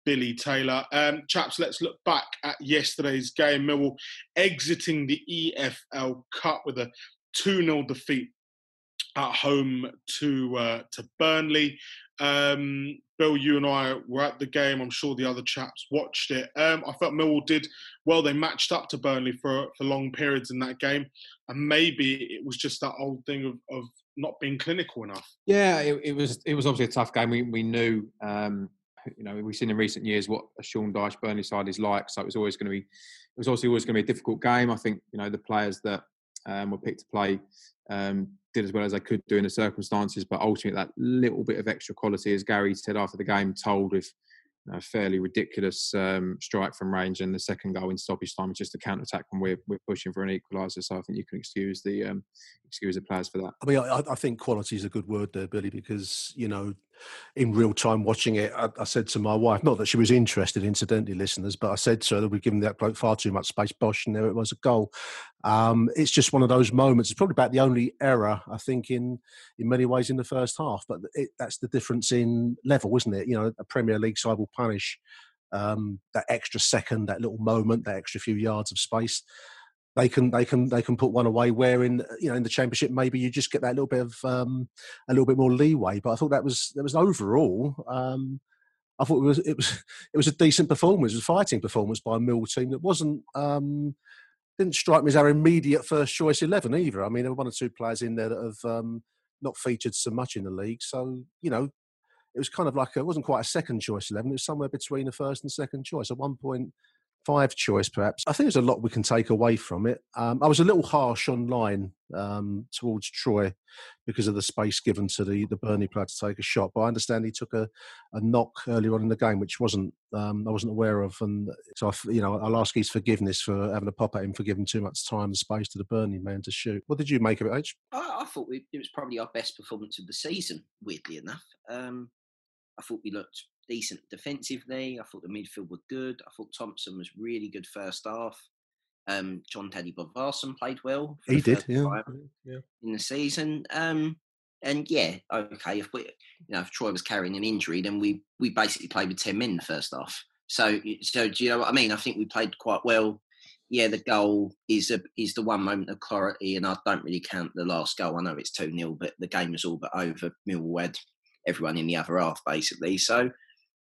Billy Taylor. Um, chaps, let's look back at yesterday's game. Millwall exiting the EFL Cup with a 2 0 defeat at home to uh, to Burnley. Um, Bill, you and I were at the game. I'm sure the other chaps watched it. Um, I felt Millwall did well. They matched up to Burnley for for long periods in that game, and maybe it was just that old thing of, of not being clinical enough. Yeah, it, it was. It was obviously a tough game. We we knew um, you know, we've seen in recent years what a Sean Dyche Burnley side is like. So it was always going to be, it was also always going to be a difficult game. I think, you know, the players that um, were picked to play um, did as well as they could do in the circumstances, but ultimately that little bit of extra quality, as Gary said after the game, told with a fairly ridiculous um, strike from range and the second goal in stoppage time is just a counter attack when we're, we're pushing for an equaliser. So I think you can excuse the um, excuse players for that. I mean, I, I think quality is a good word there, Billy, because you know in real time watching it, I, I, said to my wife, not that she was interested, incidentally, listeners, but I said to her that we'd given that bloke far too much space. Bosh, and there it was a goal. Um, it's just one of those moments. It's probably about the only error I think in in many ways in the first half, but it, that's the difference in level, isn't it? You know, a Premier League side will punish um, that extra second, that little moment, that extra few yards of space they can they can they can put one away. Where in you know in the championship maybe you just get that little bit of um, a little bit more leeway. But I thought that was that was overall. Um, I thought it was it was it was a decent performance, it was a fighting performance by a Mill team that wasn't um, didn't strike me as our immediate first choice eleven either. I mean, there were one or two players in there that have um, not featured so much in the league, so you know. It was kind of like a, it wasn't quite a second choice eleven. It was somewhere between a first and second choice. At one point, five choice, perhaps. I think there's a lot we can take away from it. Um, I was a little harsh online um, towards Troy because of the space given to the, the Burnley player to take a shot, but I understand he took a, a knock earlier on in the game, which wasn't um, I wasn't aware of, and so I, you know I'll ask his forgiveness for having a pop at him for giving too much time and space to the Burnley man to shoot. What did you make of it, H? I, I thought it was probably our best performance of the season. Weirdly enough, um, I thought we looked decent defensively. I thought the midfield were good. I thought Thompson was really good first half. Um, Jon Dadi Bodvarsson played well. He did, yeah. yeah. In the season. Um, and yeah, okay, if we, you know, if Troy was carrying an injury, then we we basically played with ten men in the first half. So, so do you know what I mean? I think we played quite well. Yeah, the goal is a, is the one moment of clarity, and I don't really count the last goal. I know it's two 0 but the game was all but over. Millwall had everyone in the other half basically. So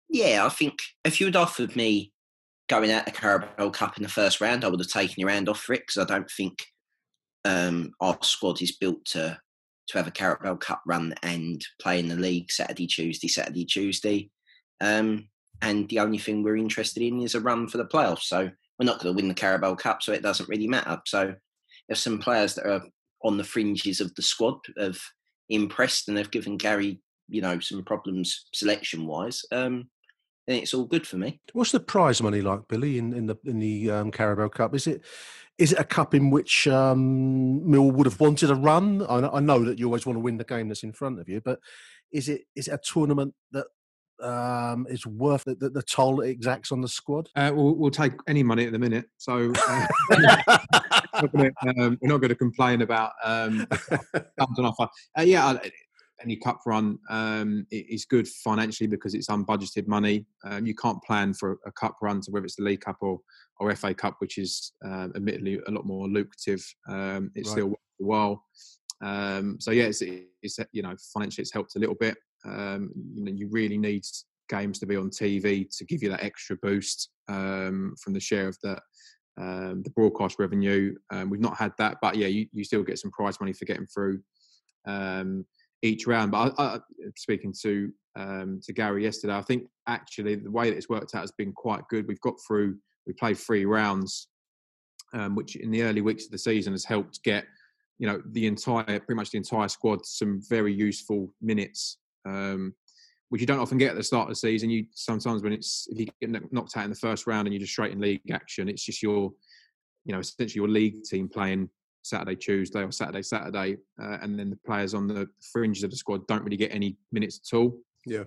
yeah, I think if you had offered me going out the Carabao Cup in the first round, I would have taken your hand off for it because I don't think um, our squad is built to to have a Carabao Cup run and play in the league Saturday, Tuesday, Saturday, Tuesday. Um, and the only thing we're interested in is a run for the playoffs. So we're not going to win the Carabao Cup, so it doesn't really matter. So there's some players that are on the fringes of the squad have impressed and have given Gary, you know, some problems selection wise. Um, then it's all good for me. What's the prize money like, Billy, in, in the in the um, Carabao Cup? Is it is it a cup in which um, Mill would have wanted a run? I, I, know that you always want to win the game that's in front of you, but is it is it a tournament that um, is worth the, the, the, toll it exacts on the squad? Uh, we'll, we'll, take any money at the minute, so uh, we're not going to complain about um, comes on offer. Uh, yeah, any cup run um, is good financially because it's unbudgeted money. Um, you can't plan for a cup run, so whether it's the League Cup or, or FA Cup, which is uh, admittedly a lot more lucrative. Um, it's right. still worthwhile. Um, so yeah, it's, it's, you know financially it's helped a little bit. Um, you know, you really need games to be on TV to give you that extra boost um, from the share of the um, the broadcast revenue. Um, we've not had that, but yeah, you, you still get some prize money for getting through um, each round. But I, I, speaking to um, to Gary yesterday, I think actually the way that it's worked out has been quite good. We've got through, we played three rounds, um, which in the early weeks of the season has helped get you know the entire pretty much the entire squad some very useful minutes um, which you don't often get at the start of the season. You sometimes when it's if you get knocked out in the first round and you're just straight in league action, it's just your, you know, essentially your league team playing Saturday, Tuesday, or Saturday, Saturday, uh, and then the players on the fringes of the squad don't really get any minutes at all. Yeah,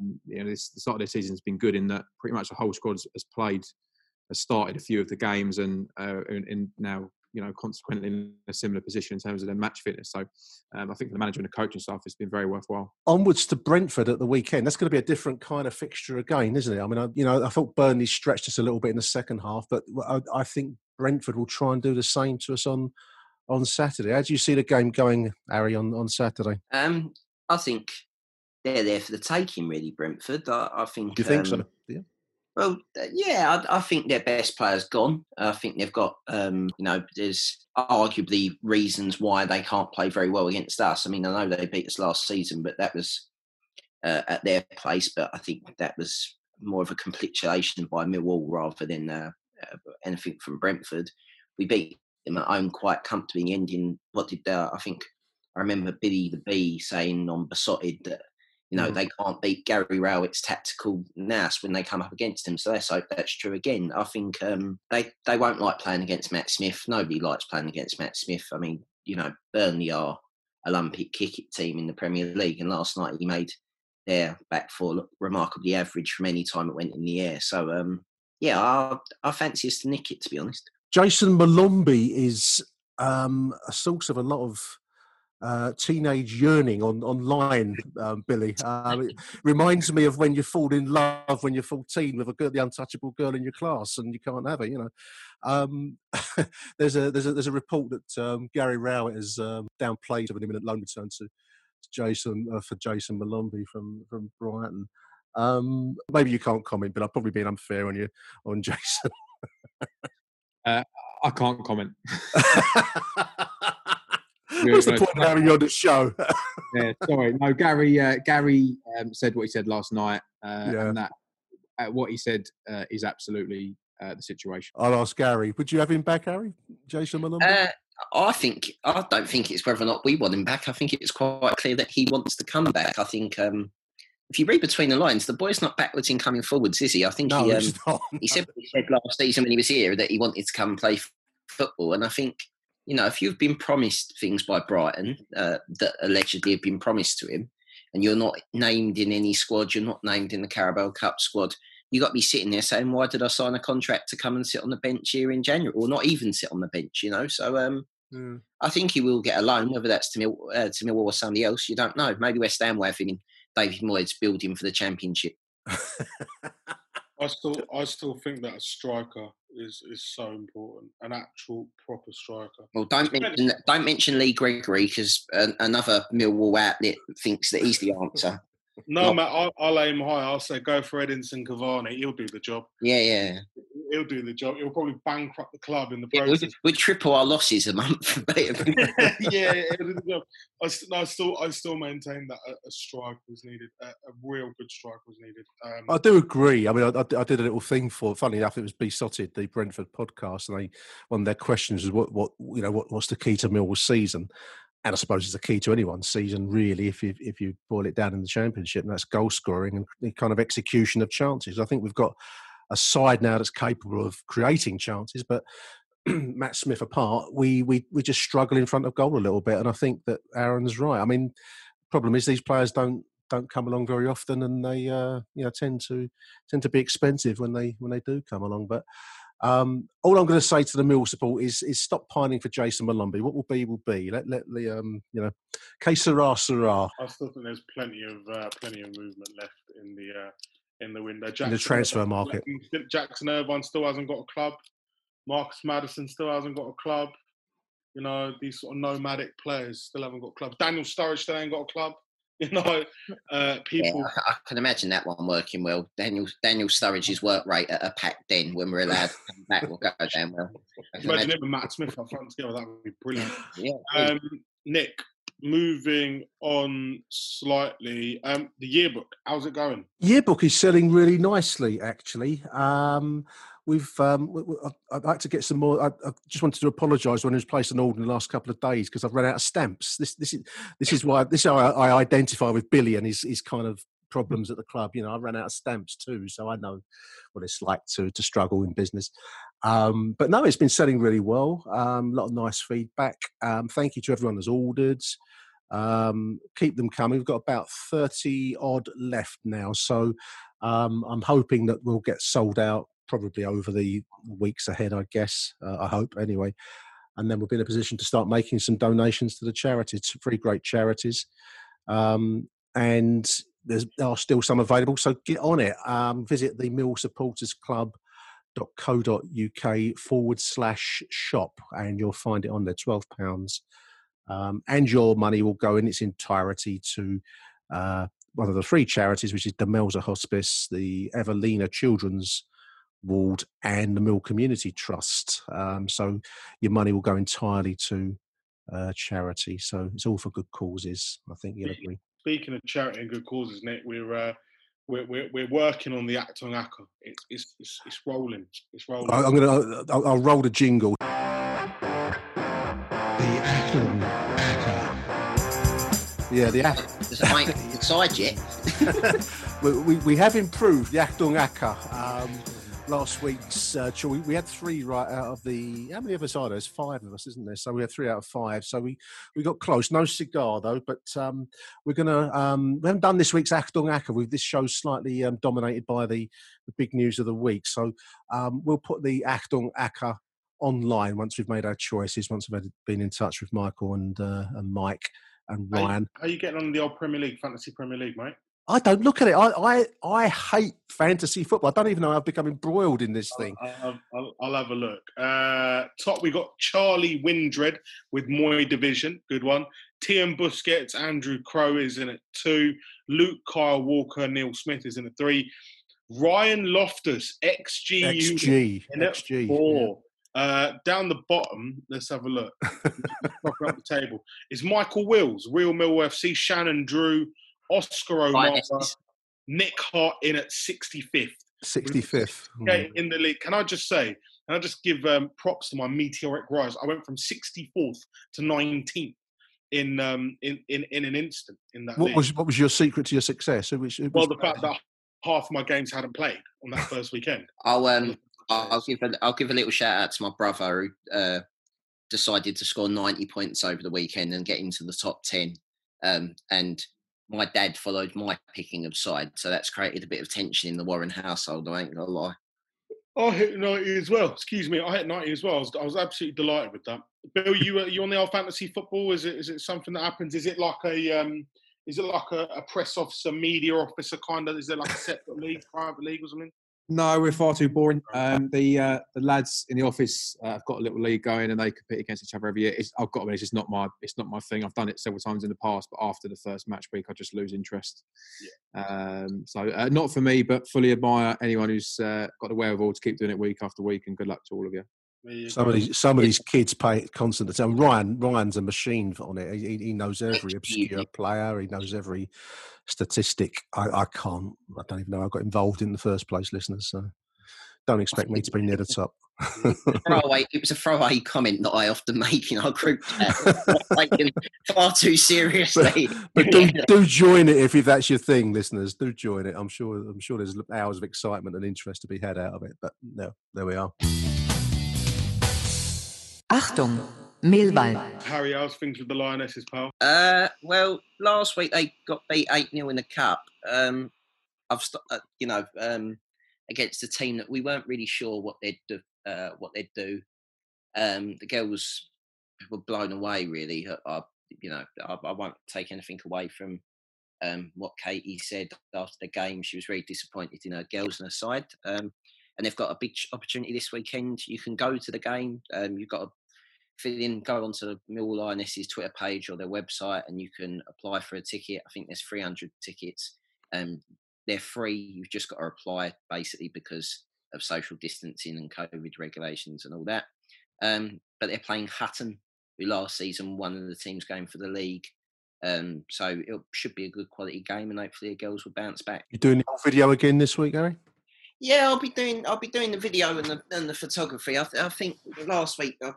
um, you know, this, the start of the season has been good in that pretty much the whole squad has played, has started a few of the games, and uh, and, and now you know, consequently in a similar position in terms of their match fitness. So um, I think the manager and the coaching staff, it's been very worthwhile. Onwards to Brentford at the weekend. That's going to be a different kind of fixture again, isn't it? I mean, I, you know, I thought Burnley stretched us a little bit in the second half, but I, I think Brentford will try and do the same to us on on Saturday. How do you see the game going, Harry, on, on Saturday? Um, I think they're there for the taking, really, Brentford. I, I think. Do you think um, so? Yeah. Well, uh, yeah, I, I, think their best player's gone. I think they've got, um, you know, there's arguably reasons why they can't play very well against us. I mean, I know they beat us last season, but that was uh, at their place. But I think that was more of a capitulation by Millwall rather than uh, uh, anything from Brentford. We beat them at home quite comfortably. Ending what did uh, I think? I remember Billy the Bee saying on Beesotted that you know, mm. they can't beat Gary Rowett's tactical nous when they come up against him. So hope that's true again. I think um, they they won't like playing against Matt Smith. Nobody likes playing against Matt Smith. I mean, you know, Burnley are Olympic cricket team in the Premier League, and last night he made their back four look remarkably average from any time it went in the air. So um, yeah, I, I fancy us to nick it. To be honest, Jayson Molumby is um, a source of a lot of uh, teenage yearning on online, um, Billy. Um, it reminds me of when you fall in love when you're 14 with a girl, the untouchable girl in your class, and you can't have her. You know, um, there's a there's a there's a report that um, Gary Rowett has um, downplayed of an imminent loan return to, to Jayson uh, for Jayson Molumby from from Brighton. Um, maybe you can't comment, but I've probably been unfair on you on Jayson. Uh, I can't comment. What's the point of having you on the show? yeah, sorry. No, Gary. Uh, Gary um, said what he said last night, uh, yeah. and that uh, what he said uh, is absolutely uh, the situation. I'll ask Gary. Would you have him back, Gary? Jayson Molumby? Uh, I think I don't think it's whether or not we want him back. I think it's quite clear that he wants to come back. I think um, if you read between the lines, the boy's not backwards in coming forwards, is he? I think no, he, um, he said he said last season when he was here that he wanted to come play football, and I think you know, if you've been promised things by Brighton uh, that allegedly have been promised to him, and you're not named in any squad, you're not named in the Carabao Cup squad, you got to be sitting there saying, "Why did I sign a contract to come and sit on the bench here in January, or not even sit on the bench?" You know, so um, mm. I think he will get a loan, whether that's to Mill, uh, to Millwall or somebody else. You don't know. Maybe West Ham were thinking David Moyes building for the Championship. I still, I still think that a striker is is so important. An actual proper striker. Well, don't mention don't mention Lee Gregory because another Millwall outlet thinks that he's the answer. No, Matt, I'll, I'll, aim high. I'll say go for Edinson Cavani. He'll do the job. Yeah, yeah. He'll do the job. He'll probably bankrupt the club in the process. Yeah, we, triple our losses a month. yeah, yeah I, I, still, I still maintain that a, a striker was needed. A, a, real good strike was needed. Um, I do agree. I mean, I, I, did a little thing for. Funny enough, it was Beesotted, the Brentford podcast, and they one of their questions was, "What, what, you know, what, what's the key to Millwall's season?" and I suppose it's the key to anyone's season, really, if you if you boil it down in the championship, and that's goal scoring and the kind of execution of chances. I think we've got a side now that's capable of creating chances, but Matt Smith apart, we we we just struggle in front of goal a little bit, and I think that Aaron's right. I mean, problem is these players don't don't come along very often, and they uh, you know tend to tend to be expensive when they when they do come along, but. Um, all I'm going to say to the Mill support is is stop pining for Jayson Molumby. What will be will be. Let let the um, you know, que sera sera. I still think there's plenty of uh, plenty of movement left in the uh, in the window. Jackson in the transfer market. Jackson Irvine still hasn't got a club. Marcus Maddison still hasn't got a club. You know, these sort of nomadic players still haven't got a club. Daniel Sturridge still ain't got a club. You know, uh, people. Yeah, I, I can imagine that one working well. Daniel Daniel Sturridge's work rate at a packed den when we're allowed to come back will go down well. I can Imagine him and Matt Smith up front together. That would be brilliant. Yeah. Um, Nick, moving on slightly. Um, the yearbook. How's it going? Yearbook is selling really nicely, actually. Um, we've um, we, we, I'd like to get some more. I, I just wanted to apologise when I was placed an order in the last couple of days because I've run out of stamps. This this is this is why this is how I, I identify with Billy and his his kind of problems at the club. You know, I ran out of stamps too, so I know what it's like to to struggle in business. Um, but no, it's been selling really well. Um, a lot of nice feedback. Um, thank you to everyone that's ordered. Um, keep them coming. We've got about 30 odd left now. So um, I'm hoping that we'll get sold out probably over the weeks ahead, I guess. Uh, I hope, anyway. And then we'll be in a position to start making some donations to the charities, three great charities. Um, and there's, there are still some available. So get on it. Um, visit the Mill Supporters Club uk forward slash shop and you'll find it on there 12 pounds um, and your money will go in its entirety to uh, one of the three charities which is Demelza Hospice the Evelina Children's Ward and the Mill Community Trust um, so your money will go entirely to uh, charity so it's all for good causes I think you'll agree Speaking of charity and good causes, Nick, we're uh, we're, we're, we're working on the Achtung Acca. It's, it's, it's, it's rolling. It's rolling. I- I'm gonna I'll, I'll roll the jingle the Acton yeah the Ac- Does it make it inside yet? we, we, we have improved the Achtung Acca. Um, last week's uh, we, we had three right out of the how many of us are there? There's five of us, isn't there? So we had three out of five. So we, we got close. No cigar though, but um, we're gonna um, we haven't done this week's Achtung Acca. We've, this show's slightly um, dominated by the, the big news of the week. So um, we'll put the Achtung Acca online once we've made our choices. Once we've had, been in touch with Michael and uh, and Mike and How you- Ryan. How you getting on the old Premier League, Fantasy Premier League, mate? I don't look at it. I, I, I hate fantasy football. I don't even know how I've become embroiled in this thing. I'll, I'll, I'll have a look. Uh, top, we got Charlie Windred with Moy Division, good one. Tian Busquets, Andrew Crow is in at two. Luke Kyle Walker, Neil Smith is in at three. Ryan Loftus, XG, XG, in at XG, four. Uh, down the bottom, let's have a look. Up the table is Michael Wills, Real Mill FC, Shannon Drew, Oscar O'Mara, Nick Hart in at 65th. 65th. Okay, in the league. Can I just say, can I just give um, props to my meteoric rise? I went from 64th to 19th in um, in, in in an instant in that What league. was what was your secret to your success? It was, it well, the fact that half of my games hadn't played on that first weekend. I'll um I'll I'll give a, I'll give a little shout out to my brother who uh, decided to score ninety points over the weekend and get into the top ten. Um, and my dad followed my picking of side, so that's created a bit of tension in the Warren household. I ain't gonna lie. I hit 90 as well. Excuse me, I hit 90 as well. I was, I was absolutely delighted with that. Bill, you you on the old fantasy football? Is it is it something that happens? Is it like a um, is it like a, a press officer, media officer kind of? Is there like a separate league, private league or something? No, we're far too boring. Um, the uh, the lads in the office uh, have got a little league going, and they compete against each other every year. It's, I've got to admit, it's just not my it's not my thing. I've done it several times in the past, but after the first match week, I just lose interest. Um, so uh, not for me, but fully admire anyone who's uh, got the wherewithal to keep doing it week after week. And good luck to all of you. Some of these, some of these kids pay it constant attention. Ryan, Ryan's a machine on it. He, he knows every obscure player. He knows every statistic. I, I can't. I don't even know. I got involved in the first place, listeners. So don't expect me to be near the top. throwaway. It was a throwaway comment that I often make in our group chat. Taken far too seriously. but do, do join it if, if that's your thing, listeners. Do join it. I'm sure. I'm sure there's hours of excitement and interest to be had out of it. But no, there we are. Achtung, Mehlball. Harry, how's things with the Lionesses, pal? Uh, well, last week they got beat eight 0 in the cup. Um, I've st- uh, you know um, against a team that we weren't really sure what they'd do. Uh, what they'd do. Um, the girls were blown away. Really, I, I you know I, I won't take anything away from um, what Katie said after the game. She was very disappointed in her girls on her side. Um, and they've got a big opportunity this weekend. You can go to the game. Um, you've got to fill in, go onto the Millwall Lionesses Twitter page or their website, and you can apply for a ticket. I think there's 300 tickets. Um, they're free. You've just got to apply basically because of social distancing and COVID regulations and all that. Um, but they're playing Hutton, who last season one of the teams going for the league. Um, so it should be a good quality game, and hopefully the girls will bounce back. You're doing the video again this week, Gary? Yeah, I'll be doing I'll be doing the video and the and the photography. I, th- I think last week I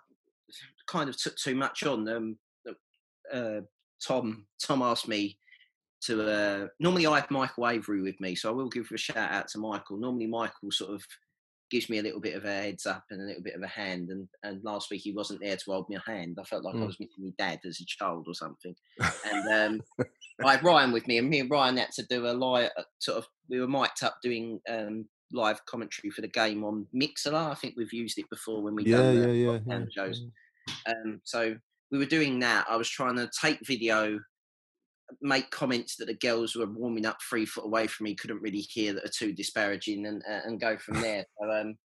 kind of took too much on. Um, uh, Tom Tom asked me to. Uh, normally I have Michael Avery with me, so I will give a shout out to Michael. Normally Michael sort of gives me a little bit of a heads up and a little bit of a hand. And and last week he wasn't there to hold me a hand. I felt like mm. I was missing my dad as a child or something. And um, I had Ryan with me, and me and Ryan had to do a live sort of. We were mic'd up doing um, live commentary for the game on Mixlr. I think we've used it before when we yeah, done the yeah, yeah, shows. Um, so we were doing that. I was trying to take video, make comments that the girls were warming up three foot away from me couldn't really hear that are too disparaging, and uh, and go from there. So, um,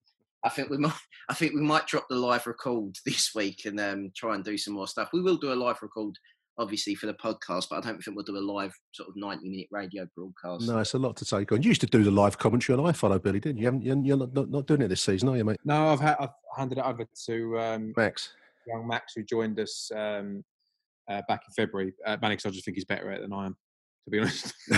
I think we might. I think we might drop the live record this week and um, try and do some more stuff. We will do a live record obviously for the podcast, but I don't think we'll do a live sort of ninety minute radio broadcast. No, it's a lot to take on. You used to do the live commentary on iFollow, Billy, didn't you? you haven't, you're not, not, not doing it this season, are you, mate? No, I've, ha- I've handed it over to um, Max, young Max, who joined us um, uh, back in February. Uh, I just think he's better at it than I am, to be honest.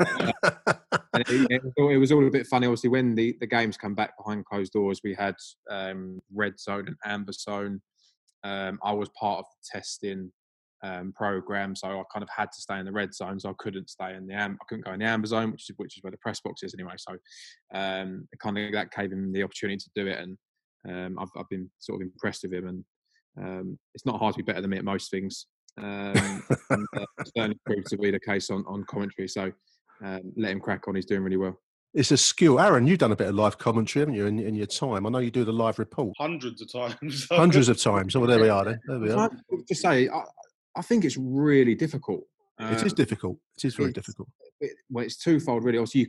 it, it, it, was all a bit funny. Obviously, when the, the games come back behind closed doors, we had um, red zone and amber zone. Um, I was part of the testing um, program, so I kind of had to stay in the red zone. So I couldn't stay in the am- I couldn't go in the amber zone, which is which is where the press box is anyway. So um, kind of that gave him the opportunity to do it, and um, I've, I've been sort of impressed with him. And um, it's not hard to be better than me at most things. Um, and, uh, certainly proved to be the case on on commentary. So um, let him crack on. He's doing really well. It's a skill. Aaron, you've done a bit of live commentary, haven't you, in, in your time? I know you do the live report. Hundreds of times. Hundreds of times. Oh, well, there we are then. There we are. To say, I, I think it's really difficult. it is difficult. It is very it's, difficult. It, well, it's twofold, really. Also, you,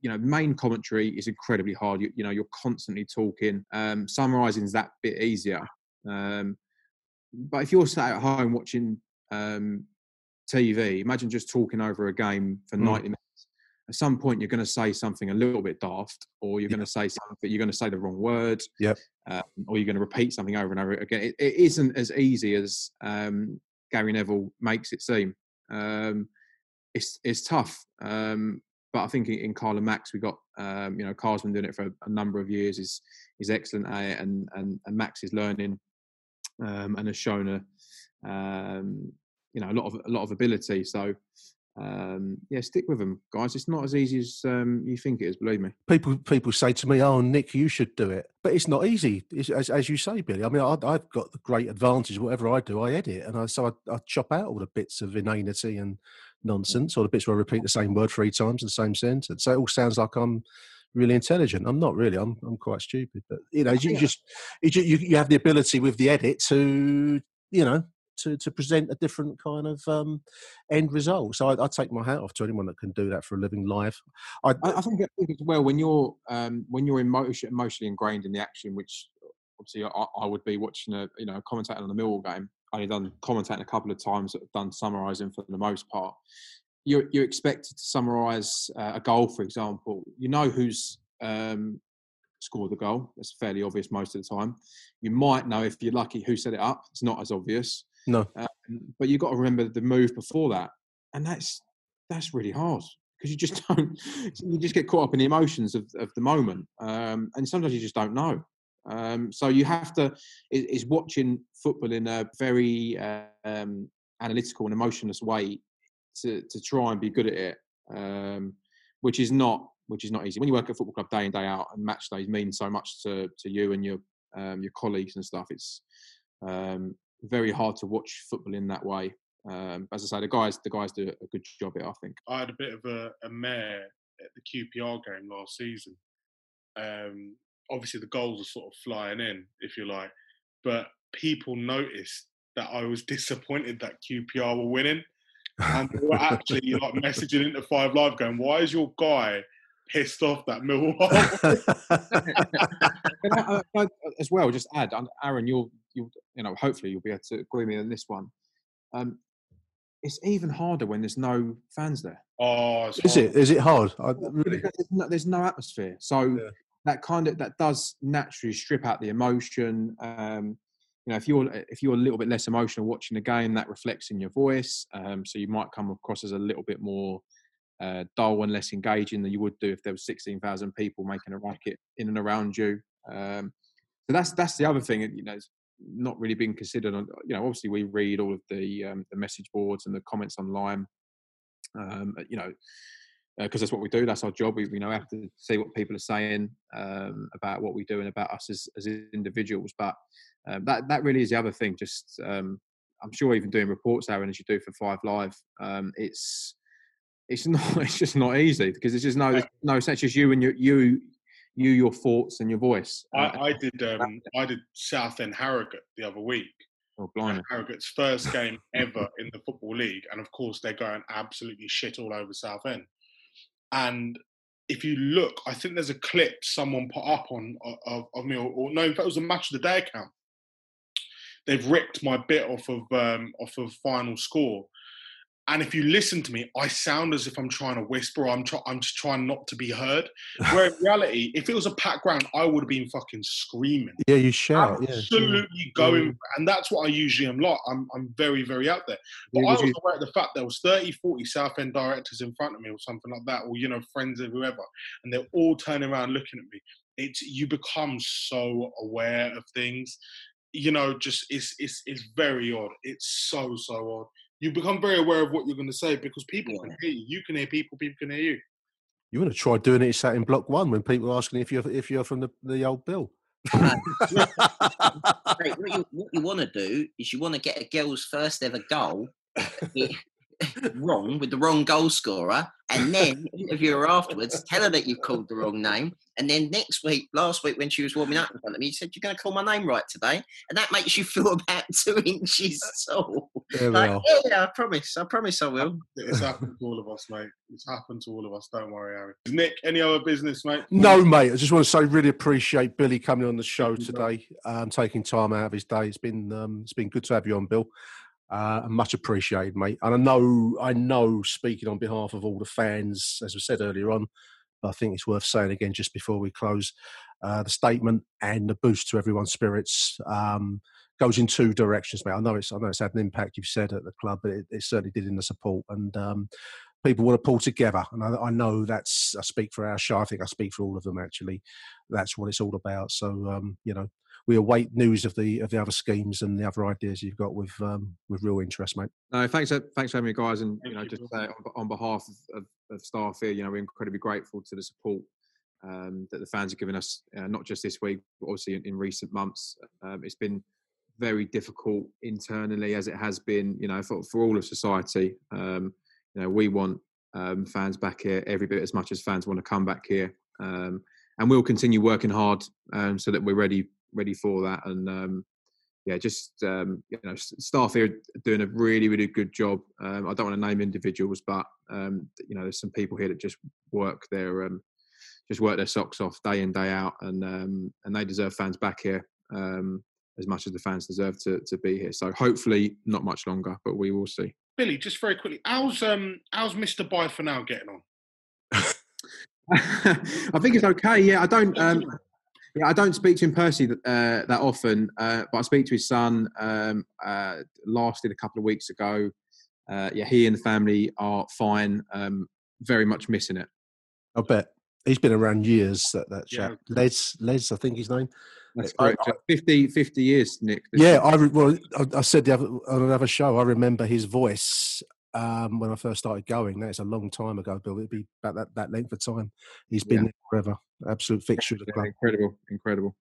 you know, main commentary is incredibly hard. You, you know, you're constantly talking. Um, summarising is that bit easier. Um, but if you're sat at home watching um, TV, imagine just talking over a game for mm. 90 minutes. At some point, you're going to say something a little bit daft, or you're going to say something, you're going to say the wrong word, yep. Um, or you're going to repeat something over and over again. it, it isn't as easy as um, Gary Neville makes it seem. Um, it's it's tough, um, but I think in, Carl Max we got um, you know Carl's been doing it for a, a, number of years. is is excellent at it, and and, and Max is learning um, and has shown a um, you know a lot of a lot of ability. So um, yeah, stick with them, guys. It's not as easy as um, you think it is. Believe me. People people say to me, "Oh, Nick, you should do it," but it's not easy. It's, as as you say, Billy. I mean, I, have got the great advantage. Whatever I do, I edit, and I, so I, I, chop out all the bits of inanity and nonsense, or the bits where I repeat the same word three times in the same sentence. So it all sounds like I'm really intelligent. I'm not really. I'm I'm quite stupid. But you know, you just you, you have the ability with the edit to you know to, to present a different kind of um, end result. So I, I, take my hat off to anyone that can do that for a living live. I, I, think, I think as well when you're um, when you're emotion, emotionally ingrained in the action, which obviously I, I, would be watching a you know commentating on the Millwall game. I've done commentating a couple of times, done summarising for the most part. You're, you're expected to summarise uh, a goal, for example. You know who's um, scored the goal. That's fairly obvious most of the time. You might know if you're lucky who set it up. It's not as obvious. No. Um, but you've got to remember the move before that, and that's that's really hard because you just don't. You just get caught up in the emotions of, of the moment, um, and sometimes you just don't know. Um, so you have to is, watching football in a very um, analytical and emotionless way to to try and be good at it, um, which is not which is not easy. When you work at football club day in day out, and match days mean so much to to you and your your colleagues and stuff. It's um, very hard to watch football in that way. Um, as I say, the guys the guys do a good job it. I think. I had a bit of a, a mare at the QPR game last season. Um, obviously, the goals are sort of flying in, if you like, but people noticed that I was disappointed that QPR were winning, and they were actually like messaging into Five Live, going, "Why is your guy pissed off that Millwall. as well, just add, Aaron, you're you you know hopefully you'll be able to agree with me on this one. Um, it's even harder when there's no fans there. Oh, it's Is hard. it? Is it hard? I, really? There's no, there's no atmosphere, so that kind of that does naturally strip out the emotion. Um, you know, if you're if you're a little bit less emotional watching the game, that reflects in your voice. Um, so you might come across as a little bit more uh, dull and less engaging than you would do if there was sixteen thousand people making a racket in and around you. Um, so that's that's the other thing. You know, it's not really being considered. On you know, obviously we read all of the um, the message boards and the comments online. Um, you know, because that's what we do. That's our job. We, you know, have to see what people are saying um, about what we do and about us as, as individuals. But um, that that really is the other thing. Just um, I'm sure even doing reports, Aaron, as you do for Five Live, um, it's it's not it's just not easy because it's just no there's no it's just you and you you your thoughts and your voice. Uh, I, I did um, I did Southend Harrogate the other week. oh, blimey. Harrogate's first game ever in the football league, and of course they're going absolutely shit all over Southend. And if you look, I think there's a clip someone put up on of, of me, or, or no, in fact, it was a match of the day account. They've ripped my bit off of um, off of final score, and if you listen to me, I sound as if I'm trying to whisper. I'm try- I'm just trying not to be heard. Where in reality, if it was a packed ground, I would have been fucking screaming Yeah, you shout. Yeah. absolutely going and that's what i usually am like i'm, I'm very very out there but Yeah, i was you- aware of the fact there was 30 40 Southend directors in front of me or something like that or you know friends of whoever and they're all turning around looking at me it's you become so aware of things you know just it's it's it's very odd it's so so odd you become very aware of what you're going to say because people can hear you. You can hear people people can hear you. You want to try doing it sat in block one when people are asking if you're if you're from the, the old bill. Mate, what you, what you want to do is you want to get a girl's first ever goal i- wrong with the wrong goal scorer, and then interview her afterwards, tell her that you've called the wrong name, and then next week, last week when she was warming up in front of me, you said you're going to call my name right today, and that makes you feel about two inches tall. Like, are. yeah, I promise, I promise I will. it's happened to all of us mate it's happened to all of us don't worry harry nick any other business mate No, mate. I just want to say, really appreciate Billy coming on the show today, um, taking time out of his day. It's been um, it's been good to have you on, Bill. Uh, much appreciated, mate. And I know, I know, speaking on behalf of all the fans, as we said earlier on, I think it's worth saying again just before we close, uh, the statement and the boost to everyone's spirits um, goes in two directions, mate. I know it's, I know it's had an impact. You've said at the club, but it, it certainly did in the support and. Um, people want to pull together. And I, I know that's, I speak for our show. I think I speak for all of them actually. That's what it's all about. So, um, you know, we await news of the, of the other schemes and the other ideas you've got with, um, with real interest, mate. No, thanks, uh, thanks for having me, guys. And you know, just say on, on behalf of, of, of staff here, you know, we're incredibly grateful to the support um, that the fans have given us, uh, not just this week, but obviously in, in recent months. Um, it's been very difficult internally, as it has been, you know, for, for all of society. Um, you know, we want um, fans back here every bit as much as fans want to come back here, um, and we'll continue working hard um, so that we're ready ready for that. And um, yeah, just um, you know, staff here are doing a really, really good job. Um, I don't want to name individuals, but um, you know, there's some people here that just work their um, just work their socks off day in day out, and um, and they deserve fans back here um, as much as the fans deserve to to be here. So hopefully, not much longer, but we will see. billy just very quickly how's um how's mr Bye for now getting on I think it's okay. Yeah, I don't. Yeah, I don't speak to him personally uh, that often, uh, but I speak to his son. Um, uh, lasted a couple of weeks ago. Uh, yeah, he and the family are fine. Um, very much missing it. I bet he's been around years. That that Yeah. chap, Les, Les, I think his name. That's I- correct. 50, 50 years, Nick. Yeah. I re- well, I, I said the other, on another show. I remember his voice um, when I first started going. That's a long time ago, Bill. It'd be about that, that length of time. He's been Yeah. there forever. Absolute fixture of the club. incredible, incredible.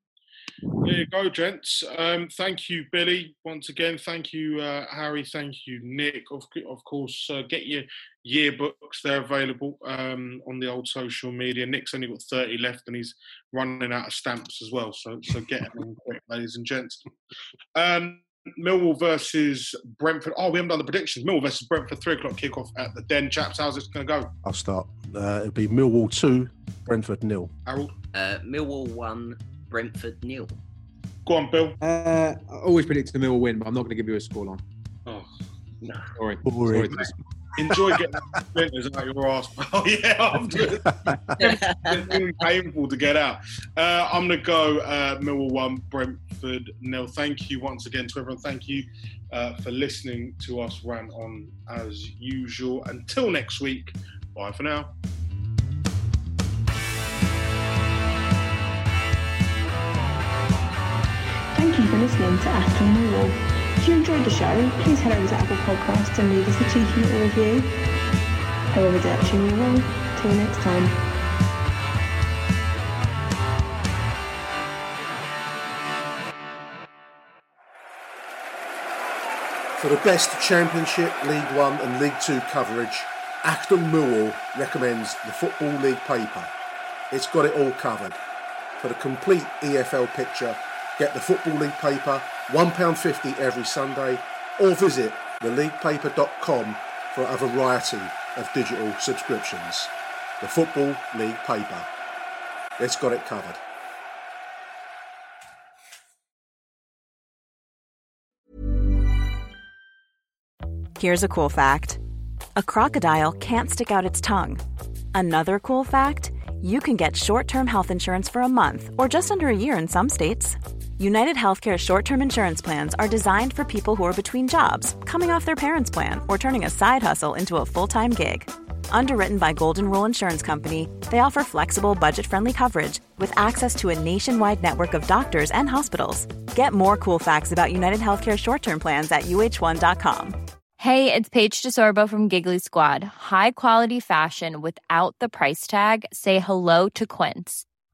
There you go, gents. Um, thank you, Billy, once again. Thank you, uh, Harry. Thank you, Nick. Of, of course, uh, get your yearbooks. They're available um, on the old social media. Nick's only got 30 left and he's running out of stamps as well. So, so get them quick, ladies and gents. Um, Millwall versus Brentford. Oh, we haven't done the predictions. Millwall versus Brentford, three o'clock kickoff at the Den. Chaps, how's it going to go? I'll start. Uh, it'll be Millwall two, Brentford nil. Harold? Uh, Millwall one, Brentford nil. Go on, Bill. Uh, I always predict the Millwall win, but I'm not going to give you a scoreline. Oh, no. Sorry. Boring. Sorry to this- Enjoy getting splinters out your ass. Oh yeah, I'm it's been painful to get out. Uh, I'm gonna go uh, Millwall one, Brentford nil. Thank you once again to everyone. Thank you uh, for listening to us rant on as usual. Until next week, bye for now. Thank you for listening to Achtung Millwall. If you enjoyed the show, please head over to Apple Podcasts and leave us a cheeky little review. Arrivederci Millwall. Till next time. For the best Championship, League One and League Two coverage, Achtung Millwall recommends the Football League paper. It's got it all covered. For the complete EFL picture, get the Football League paper, £1.50 every Sunday, or visit theleaguepaper.com for a variety of digital subscriptions. The Football League paper. It's got it covered. Here's a cool fact a crocodile can't stick out its tongue. Another cool fact you can get short term health insurance for a month or just under a year in some states. United Healthcare short term insurance plans are designed for people who are between jobs, coming off their parents' plan, or turning a side hustle into a full time gig. Underwritten by Golden Rule Insurance Company, they offer flexible, budget friendly coverage with access to a nationwide network of doctors and hospitals. Get more cool facts about United Healthcare short term plans at uh1.com. Hey, it's Paige DeSorbo from Giggly Squad. High quality fashion without the price tag. Say hello to Quince.